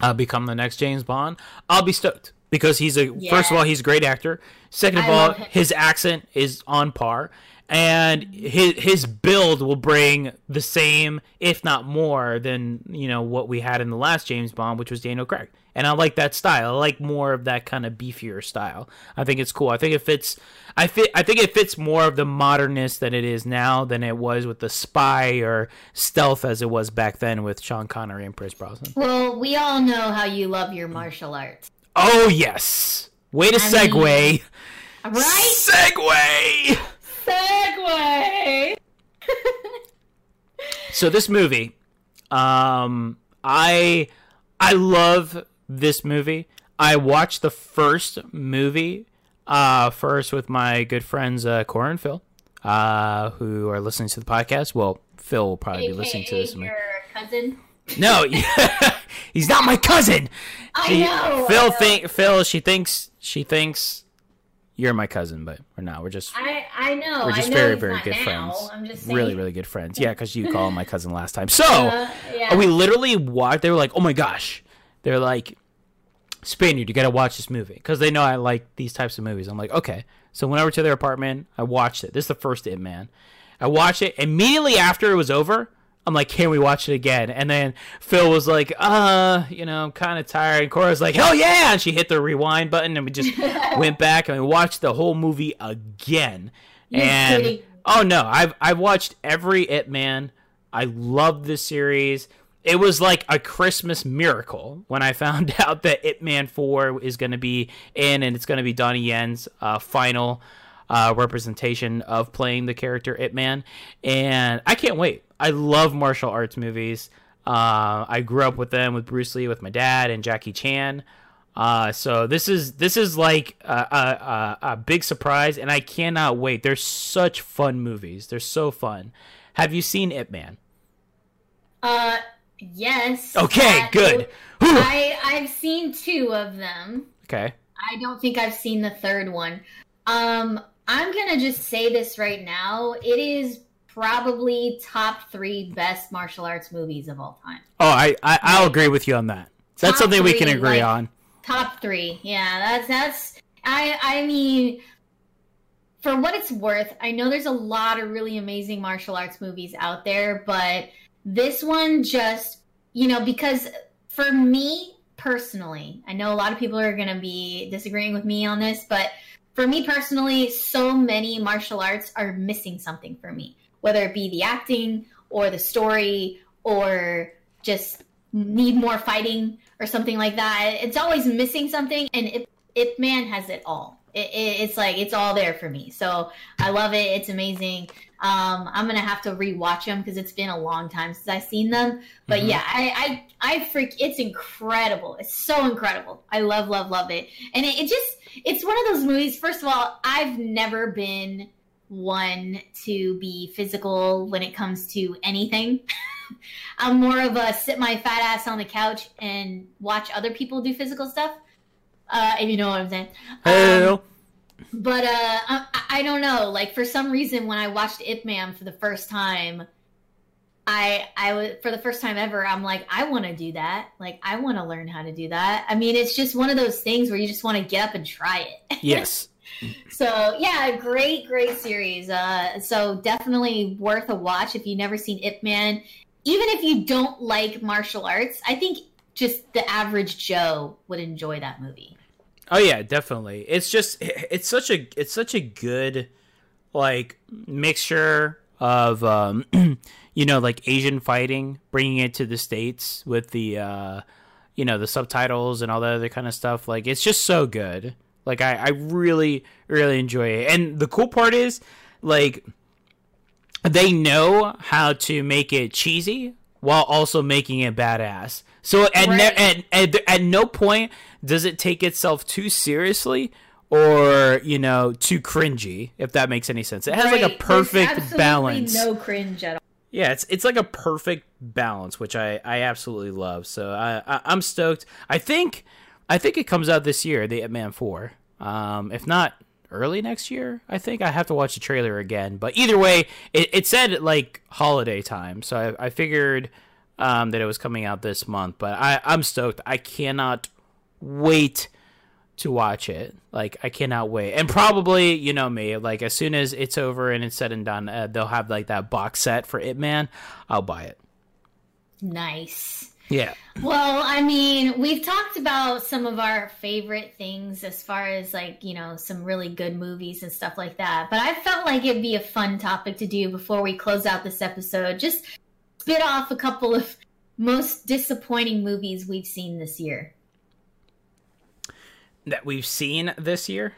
B: uh, become the next James Bond, I'll be stoked because he's a first of all he's a great actor. Second of
A: I
B: all, his accent is on par, and his his build will bring the same, if not more, than you know what we had in the last James Bond, which was Daniel Craig. And I like that style. I like more of that kind of beefier style. I think it's cool. I think it fits. I fit. I think it fits more of the modernness that it is now than it was with the spy or stealth as it was back then with Sean Connery and Pierce Brosnan.
A: Well, we all know how you love your martial arts,
B: Oh yes. Way to
A: I
B: segue.
A: mean- right?
B: Segway!
A: Segway. (laughs)
B: So this movie, um, I I love this movie. I watched the first movie uh, first with my good friends uh, Cora and Phil, uh, who are listening to the podcast. Well, Phil will probably be listening to this.
A: your cousin.
B: No, (laughs) he's not my cousin.
A: I
B: She-
A: know. I
B: Phil
A: know.
B: think Phil. She thinks she thinks you're my cousin, but we're not. We're just
A: I I know.
B: we're just
A: know
B: very very good
A: now.
B: friends.
A: I'm just saying.
B: really really good friends. (laughs) Yeah, because you called my cousin last time. So.
A: Uh, yeah.
B: we literally watched. They were like, "Oh my gosh!" They're like, "Spaniard, you got to watch this movie," because they know I like these types of movies. I'm like, "Okay." So when I went over to their apartment. I watched it. This is the first Ip Man. I watched it immediately after it was over. I'm like, "Can we watch it again?" And then Phil was like, "Uh, you know, I'm kind of tired." And Cora's like, "Hell yeah!" And she hit the rewind button, and we just (laughs) went back and we watched the whole movie again.
A: You're
B: and
A: kidding.
B: Oh no, I've I've watched every Ip Man. I love this series. It was like a Christmas miracle when I found (laughs) out that Ip Man Four is going to be in, and it's going to be Donnie Yen's uh, final uh, representation of playing the character Ip Man, and I can't wait. I love martial arts movies. Uh, I grew up with them with Bruce Lee, with my dad, and Jackie Chan. Uh, so this is this is like a, a, a, a big surprise, and I cannot wait. They're such fun movies. They're so fun. Have you seen Ip Man?
A: Uh, yes.
B: Okay, good.
A: I I've seen two of them.
B: Okay.
A: I don't think I've seen the third one. Um, I'm gonna just say this right now. It is probably top three best martial arts movies of all time.
B: Oh, I, I I'll agree with you on that. That's
A: Top
B: something we can agree
A: like-
B: on.
A: Top three. Yeah, that's that's I I mean for what it's worth, I know there's a lot of really amazing martial arts movies out there, but this one just you know, because for me personally, I know a lot of people are gonna be disagreeing with me on this, but for me personally, so many martial arts are missing something for me. Whether it be the acting or the story or just need more fighting or something like that. It's always missing something, and Ip, Ip Man has it all. It, it, it's like it's all there for me. So I love it. It's amazing. Um, I'm gonna have to rewatch them because it's been a long time since I've seen them. But
B: Mhm.
A: yeah, I, I I freak. It's incredible. It's so incredible. I love love love it. And it, it just it's one of those movies. First of all, I've never been one to be physical when it comes to anything. (laughs) I'm more of a sit my fat ass on the couch and watch other people do physical stuff. Uh, if you know what I'm saying. Um,
B: Hell.
A: But uh, I, I don't know. Like for some reason, when I watched Ip Man for the first time, I I was for the first time ever. I'm like, I want to do that. Like I want to learn how to do that. I mean, it's just one of those things where you just want to get up and try it. (laughs)
B: yes.
A: So yeah, great, great series. Uh, so definitely worth a watch if you've never seen Ip Man. Even if you don't like martial arts, I think just the average Joe would enjoy that movie.
B: Oh yeah, definitely. It's just (laughs) it's such a it's such a good like mixture of um (clears throat) you know like Asian fighting, bringing it to the states with the uh you know the subtitles and all that other kind of stuff. Like it's just so good. Like I I really really enjoy it. And the cool part is like they know how to make it cheesy while also making it badass. So at, ne- at, at at no point does it take itself too seriously or you know too cringy. If that makes any sense, it has like a perfect
A: absolutely
B: balance.
A: No cringe at all.
B: Yeah, it's it's like a perfect balance, which I I absolutely love. So I, I I'm stoked. I think I think it comes out this year, the Ip Man Four. Um, if not early next year, I think I have to watch the trailer again. But either way, it, it said like holiday time, so I, I figured um, that it was coming out this month. But I I'm stoked. I cannot wait to watch it. Like I cannot wait. And probably, you know me, like as soon as it's over and it's said and done, uh, they'll have like that box set for Ip Man. I'll buy it.
A: Nice.
B: Yeah.
A: Well, I mean, we've talked about some of our favorite things as far as like, you know, some really good movies and stuff like that. But I felt like it'd be a fun topic to do before we close out this episode. Just spit off a couple of most disappointing movies we've seen this year.
B: That we've seen this year.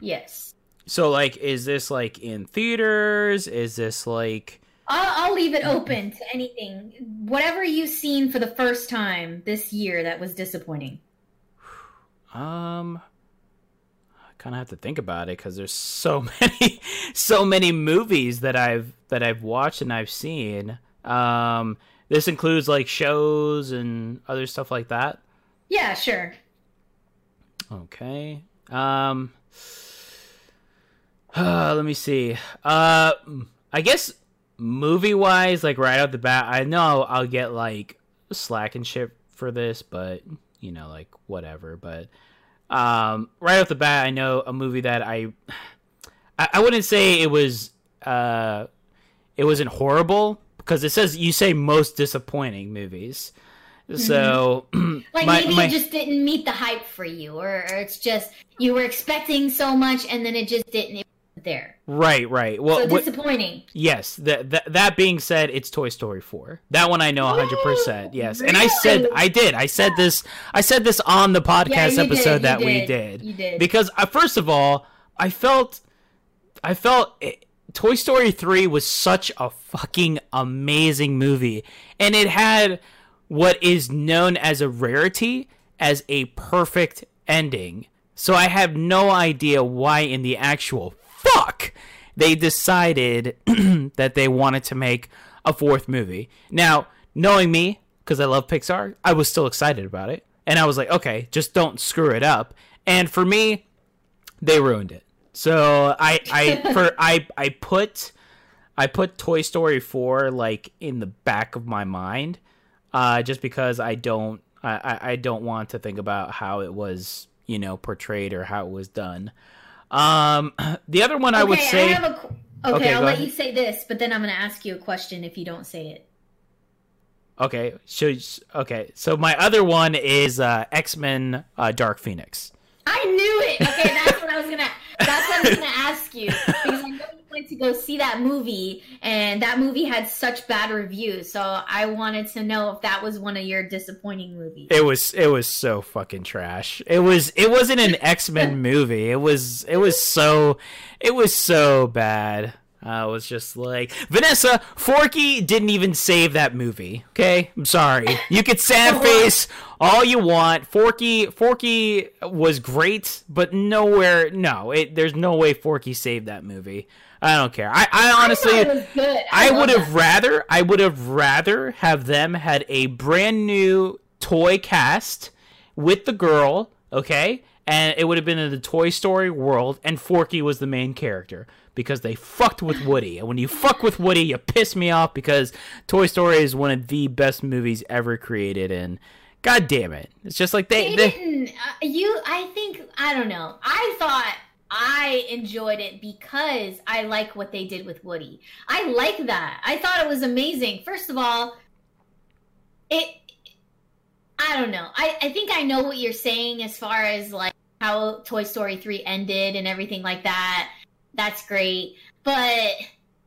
A: Yes.
B: So like is this like in theaters? Is this like
A: I'll, I'll leave it open to anything. Whatever you've seen for the first time this year that was disappointing.
B: um I kind of have to think about it cuz there's so (laughs) many so many movies that I've that I've watched and I've seen. Um this includes like shows and other stuff like that.
A: Yeah, sure.
B: Okay. Um uh, let me see. Uh I guess movie wise, like right off the bat, I know I'll get like slack and shit for this, but you know, like whatever. But um right off the bat, I know a movie that I I, I wouldn't say it was uh it wasn't horrible because it says you say most disappointing movies. So (clears throat)
A: Like
B: my-
A: maybe
B: my-
A: it just didn't meet the hype for you, or, or it's just you were expecting so much and then it just didn't it wasn't there.
B: right, right. Well,
A: So
B: what-
A: disappointing.
B: Yes, that, that that being said, it's Toy Story 4. That one I know 100%. Yes. And I said I did. I said this I said this on the podcast
A: you
B: episode
A: did,
B: that
A: you
B: we
A: did,
B: did.
A: you did.
B: Because uh, first of all, I felt I felt it, Toy Story 3 was such a fucking amazing movie and it had what is known as a rarity as a perfect ending. So I have no idea why in the actual fuck they decided (clears throat) that they wanted to make a fourth movie. Now, knowing me, because I love Pixar, I was still excited about it. And I was like, okay, just don't screw it up. And for me, they ruined it. So I I for (laughs) I I put I put Toy Story 4 like in the back of my mind uh just because I don't I I don't want to think about how it was, you know, portrayed or how it was done. Um (clears throat) the other one I would say
A: I a, Okay, okay I'll let ahead. you say this, but then I'm going to ask you a question if you don't say it.
B: Okay, so okay, so my other one is uh, X Men uh, Dark Phoenix.
A: I knew it. Okay, that's what I was gonna. That's what I was gonna (laughs) ask you because I know you went to go see that movie, and that movie had such bad reviews. So I wanted to know if that was one of your disappointing movies.
B: It was. It was so fucking trash. It was. It wasn't an X Men (laughs) movie. It was. It was so. It was so bad. I was just like, Vanessa, Forky didn't even save that movie. Okay, I'm sorry. You could sad (laughs) face all you want. Forky, Forky was great, but nowhere. No, it, there's no way Forky saved that movie. I don't care. I, I honestly, I, I, I would have rather, I would have rather have them had a brand new toy cast with the girl. Okay, and it would have been in the Toy Story world, and Forky was the main character because they fucked with Woody. And when you fuck with Woody, you piss me off because Toy Story is one of the best movies ever created. And god damn it, it's just like they,
A: they, they didn't. Uh, you, I think I don't know. I thought I enjoyed it because I like what they did with Woody. I like that. I thought it was amazing. First of all, it. I don't know. I, I think I know what you're saying as far as like how Toy Story 3 ended and everything like that that's great. But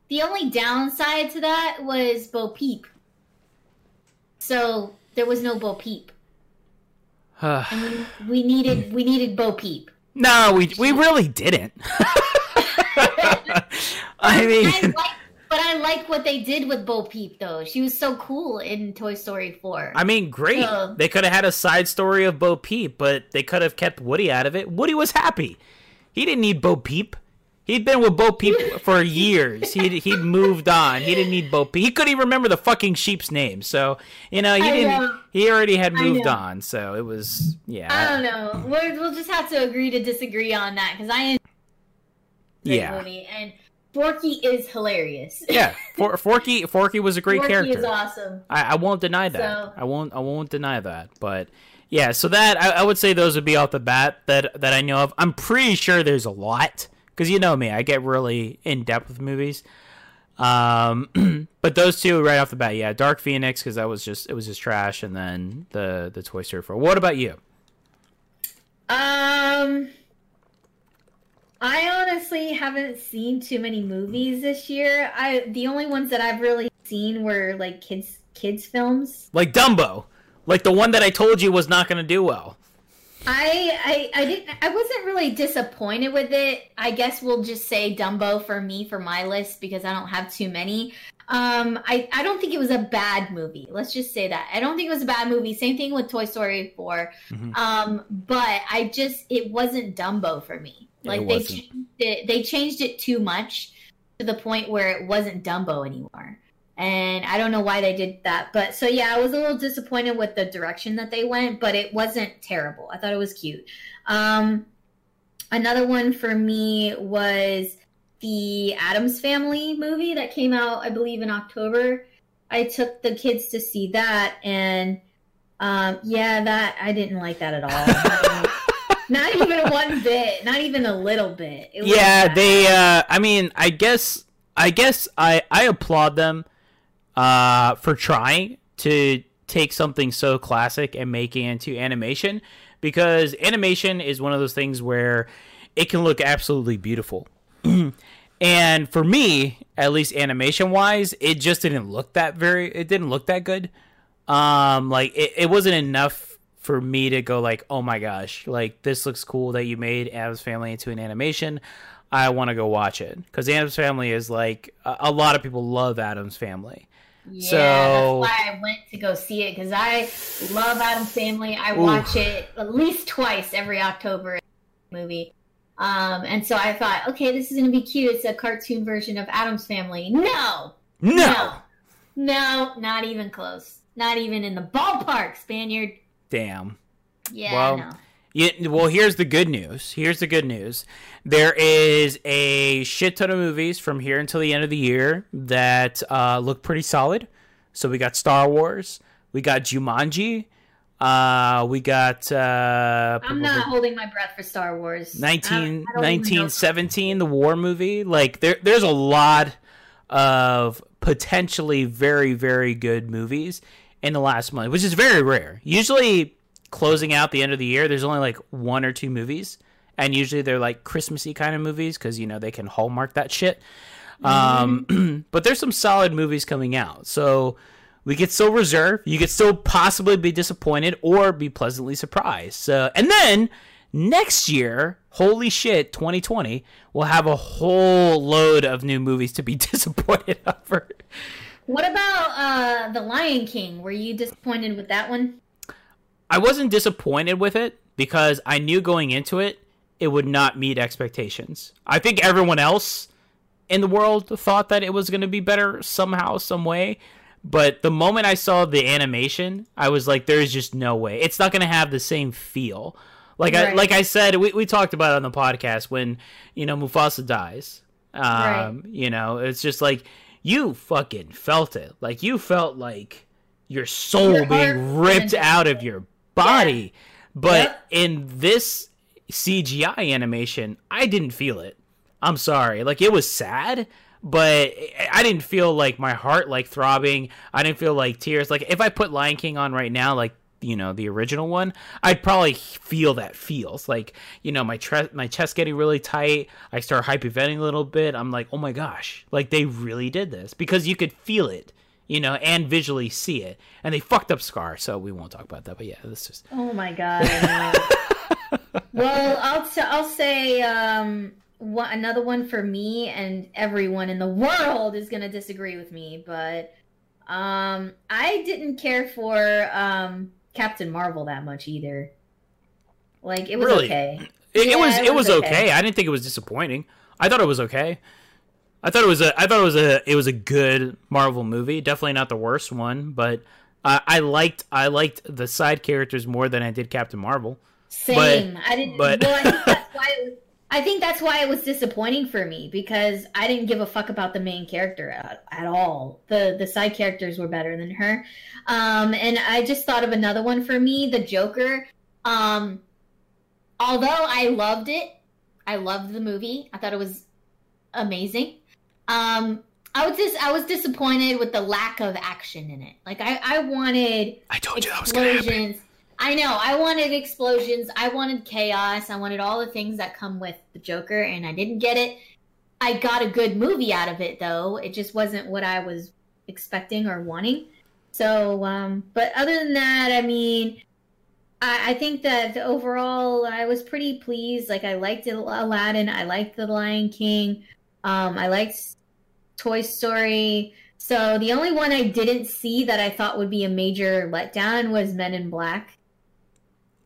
A: the only downside to that was Bo Peep. So there was no Bo Peep. (sighs) and we, we needed we needed Bo Peep.
B: No, we we really didn't. (laughs) I mean, I
A: like, but I like what they did with Bo Peep though. She was so cool in Toy Story 4.
B: I mean, great. So, they could have had a side story of Bo Peep, but they could have kept Woody out of it. Woody was happy. He didn't need Bo Peep. He'd been with Bo Peep (laughs) for years. He'd he'd moved on. He didn't need Bo Peep. He couldn't even remember the fucking sheep's name. So you know he I didn't. Know. He already had moved on. So it was yeah.
A: I don't know. we will just have to agree to disagree on that because I.
B: Yeah.
A: Movie and Forky is hilarious.
B: yeah, (laughs) For, Forky Forky was a great
A: Forky
B: character.
A: Forky is awesome.
B: I, I won't deny that. So, I won't I won't deny that. But yeah, so that I, I would say those would be off the bat that that I know of. I'm pretty sure there's a lot because you know me, I get really in depth with movies. Um, (clears throat) but those two right off the bat, yeah, Dark Phoenix because that was just it was just trash, and then the the Toy Story 4. What about you?
A: Um, I honestly haven't seen too many movies this year. I the only ones that I've really seen were like kids kids films,
B: like Dumbo, like the one that I told you was not going to do well.
A: I, I I didn't I wasn't really disappointed with it. I guess we'll just say Dumbo for me for my list because I don't have too many. Um I I don't think it was a bad movie. Let's just say that. I don't think it was a bad movie. Same thing with Toy Story 4. Mm-hmm. Um but I just it wasn't Dumbo for me. Like they changed it they changed it too much to the point where it wasn't Dumbo anymore and I don't know why they did that. But so yeah, I was a little disappointed with the direction that they went, but it wasn't terrible. I thought it was cute. Um, another one for me was the Addams Family movie that came out, I believe, in October. I took the kids to see that, and um, yeah, that I didn't like that at all. (laughs) not even one bit, not even a little bit.
B: yeah, they. Uh, I mean, I guess, I guess I I applaud them uh, for trying to take something so classic and make it into animation because animation is one of those things where it can look absolutely beautiful. (clears throat) and for me, at least animation wise, it just didn't look that very it didn't look that good. Um like it, it wasn't enough for me to go like, "Oh my gosh, like this looks cool that you made Addams Family into an animation." I want to go watch it because Addams Family is like a, a lot of people love Addams Family.
A: Yeah,
B: So-
A: that's why I went to go see it because I love Addams Family. I watch it at least twice every October movie. Um, and so I thought, okay, this is gonna be cute. It's a cartoon version of Addams Family. No,
B: No.
A: no, not even close. Not even in the ballpark, Spaniard.
B: Damn.
A: Yeah,
B: Well,
A: no.
B: Yeah, well, here's the good news. Here's the good news. There is a shit ton of movies from here until the end of the year that uh, look pretty solid. So we got Star Wars, we got Jumanji, uh, we got uh,
A: I'm not holding my breath for Star Wars.
B: 19,
A: I- I don't even know.
B: 1917, the war movie. Like there, there's a lot of potentially very, very good movies in the last month, which is very rare. Usually, closing out the end of the year, there's only like one or two movies, and usually they're like Christmassy kind of movies because you know they can hallmark that shit. Um, (clears throat) but there's some solid movies coming out, so we could still reserve. You could still possibly be disappointed or be pleasantly surprised. So, and then next year, holy shit, 2020, we'll have a whole load of new movies to be (laughs) disappointed over.
A: What about uh, The Lion King? Were you disappointed with that one?
B: I wasn't disappointed with it because I knew going into it it would not meet expectations. I think everyone else in the world thought that it was going to be better somehow, some way. But the moment I saw the animation, I was like, "There's just no way. It's not going to have the same feel." Like I like I said, we we talked about it on the podcast when you know Mufasa dies. Um,
A: Right.
B: You know, it's just like you fucking felt it. Like you felt like your soul
A: Your
B: being ripped out of your body. But
A: Yep.
B: in this CGI animation, I didn't feel it. I'm sorry. Like it was sad, but I didn't feel like my heart like throbbing. I didn't feel like tears. Like if I put Lion King on right now, like you know the original one, I'd probably feel that feels like you know my tre- my chest getting really tight. I start hyperventilating a little bit. I'm like, oh my gosh, like they really did this because you could feel it, you know, and visually see it. And they fucked up Scar, so we won't talk about that. But yeah, this just
A: Oh my god. (laughs) Well, I'll t- I'll say um, one, another one for me, and everyone in the world is gonna disagree with me, but um, I didn't care for um, Captain Marvel that much either. Like it was
B: Really?
A: okay.
B: It, it was
A: it
B: was okay.
A: okay.
B: I didn't think it was disappointing. I thought it was okay. I thought it was a I thought it was a it was a good Marvel movie. Definitely not the worst one, but I I liked I liked the side characters more than I did Captain Marvel.
A: Same. I didn't.
B: but-
A: well, I think that's (laughs) why. It was, I think that's why it was disappointing for me because I didn't give a fuck about the main character at, at all. the The side characters were better than her, um, and I just thought of another one for me, the Joker. Um, although I loved it, I loved the movie. I thought it was amazing. Um, I was just I was disappointed with the lack of action in it. Like I, I wanted
B: I told you that was gonna
A: explosions. I know. I wanted explosions. I wanted chaos. I wanted all the things that come with the Joker, and I didn't get it. I got a good movie out of it, though. It just wasn't what I was expecting or wanting. So, um, but other than that, I mean, I, I think that overall, I was pretty pleased. Like, I liked Aladdin. I liked The Lion King. Um, I liked Toy Story. So the only one I didn't see that I thought would be a major letdown was Men in Black.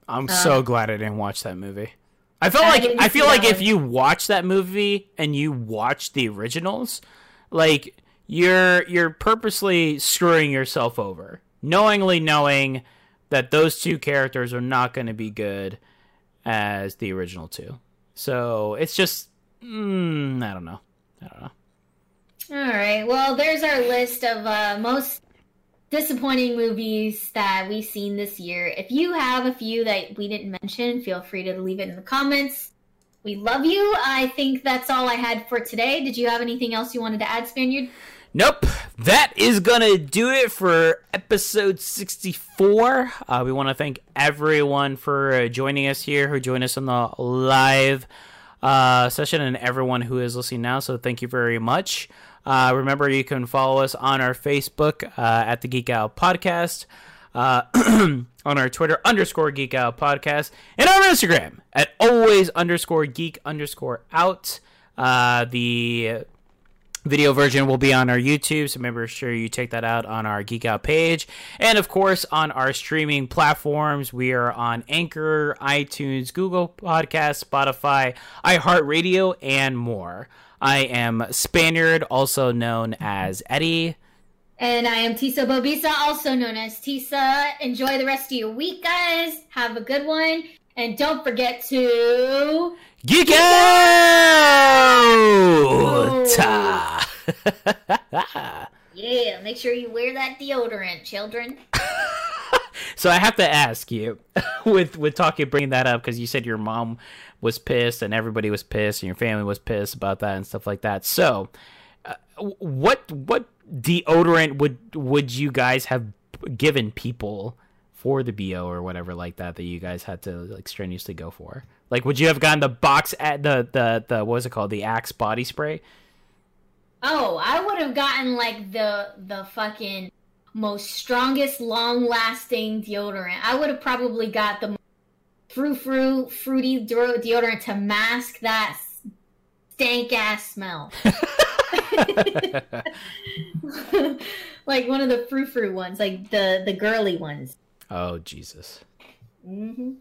B: I'm
A: Uh,
B: so glad I didn't watch that movie. I felt
A: I
B: like I feel like if you watch that movie and you watch the originals, like you're you're purposely screwing yourself over, knowingly knowing that those two characters are not going to be good as the original two. So it's just mm, I don't know. Don't know.
A: All right. Well, there's our list of uh, most disappointing movies that we've seen this year. If you have a few that we didn't mention, feel free to leave it in the comments. We love you. I think that's all I had for today. Did you have anything else you wanted to add, Spaniard?
B: Nope. That is going to do it for episode 64. Uh, we want to thank everyone for uh, joining us here, who joined us on the live uh, session, and everyone who is listening now. So thank you very much. Uh, remember, you can follow us on our Facebook uh, at the Geek Out Podcast, uh, (clears throat) on our Twitter underscore Geek Out Podcast, and on Instagram at always underscore Geek underscore Out. Uh, the Video version will be on our YouTube, so remember sure you check that out on our Geek Out page. And of course, on our streaming platforms, we are on Anchor, iTunes, Google Podcasts, Spotify, iHeartRadio, and more. I am Spaniard, also known as Eddie.
A: And I am Tisa Bobisa, also known as Tisa. Enjoy the rest of your week, guys. Have a good one. And don't forget to
B: Geek out! (laughs)
A: yeah, make sure you wear that deodorant, children. (laughs)
B: so I have to ask you, (laughs) with with talking, bringing that up because you said your mom was pissed and everybody was pissed and your family was pissed about that and stuff like that. So, uh, what what deodorant would would you guys have given people for the bo or whatever like that that you guys had to like strenuously go for? Like, would you have gotten the box at the the the what was it called the Axe body spray?
A: Oh, I would have gotten like the the fucking most strongest, long lasting deodorant. I would have probably got the frou frou fruity deodorant to mask that stank ass smell. (laughs) (laughs) like one of the frou frou ones, like the the girly ones.
B: Oh Jesus.
A: Mm-hmm.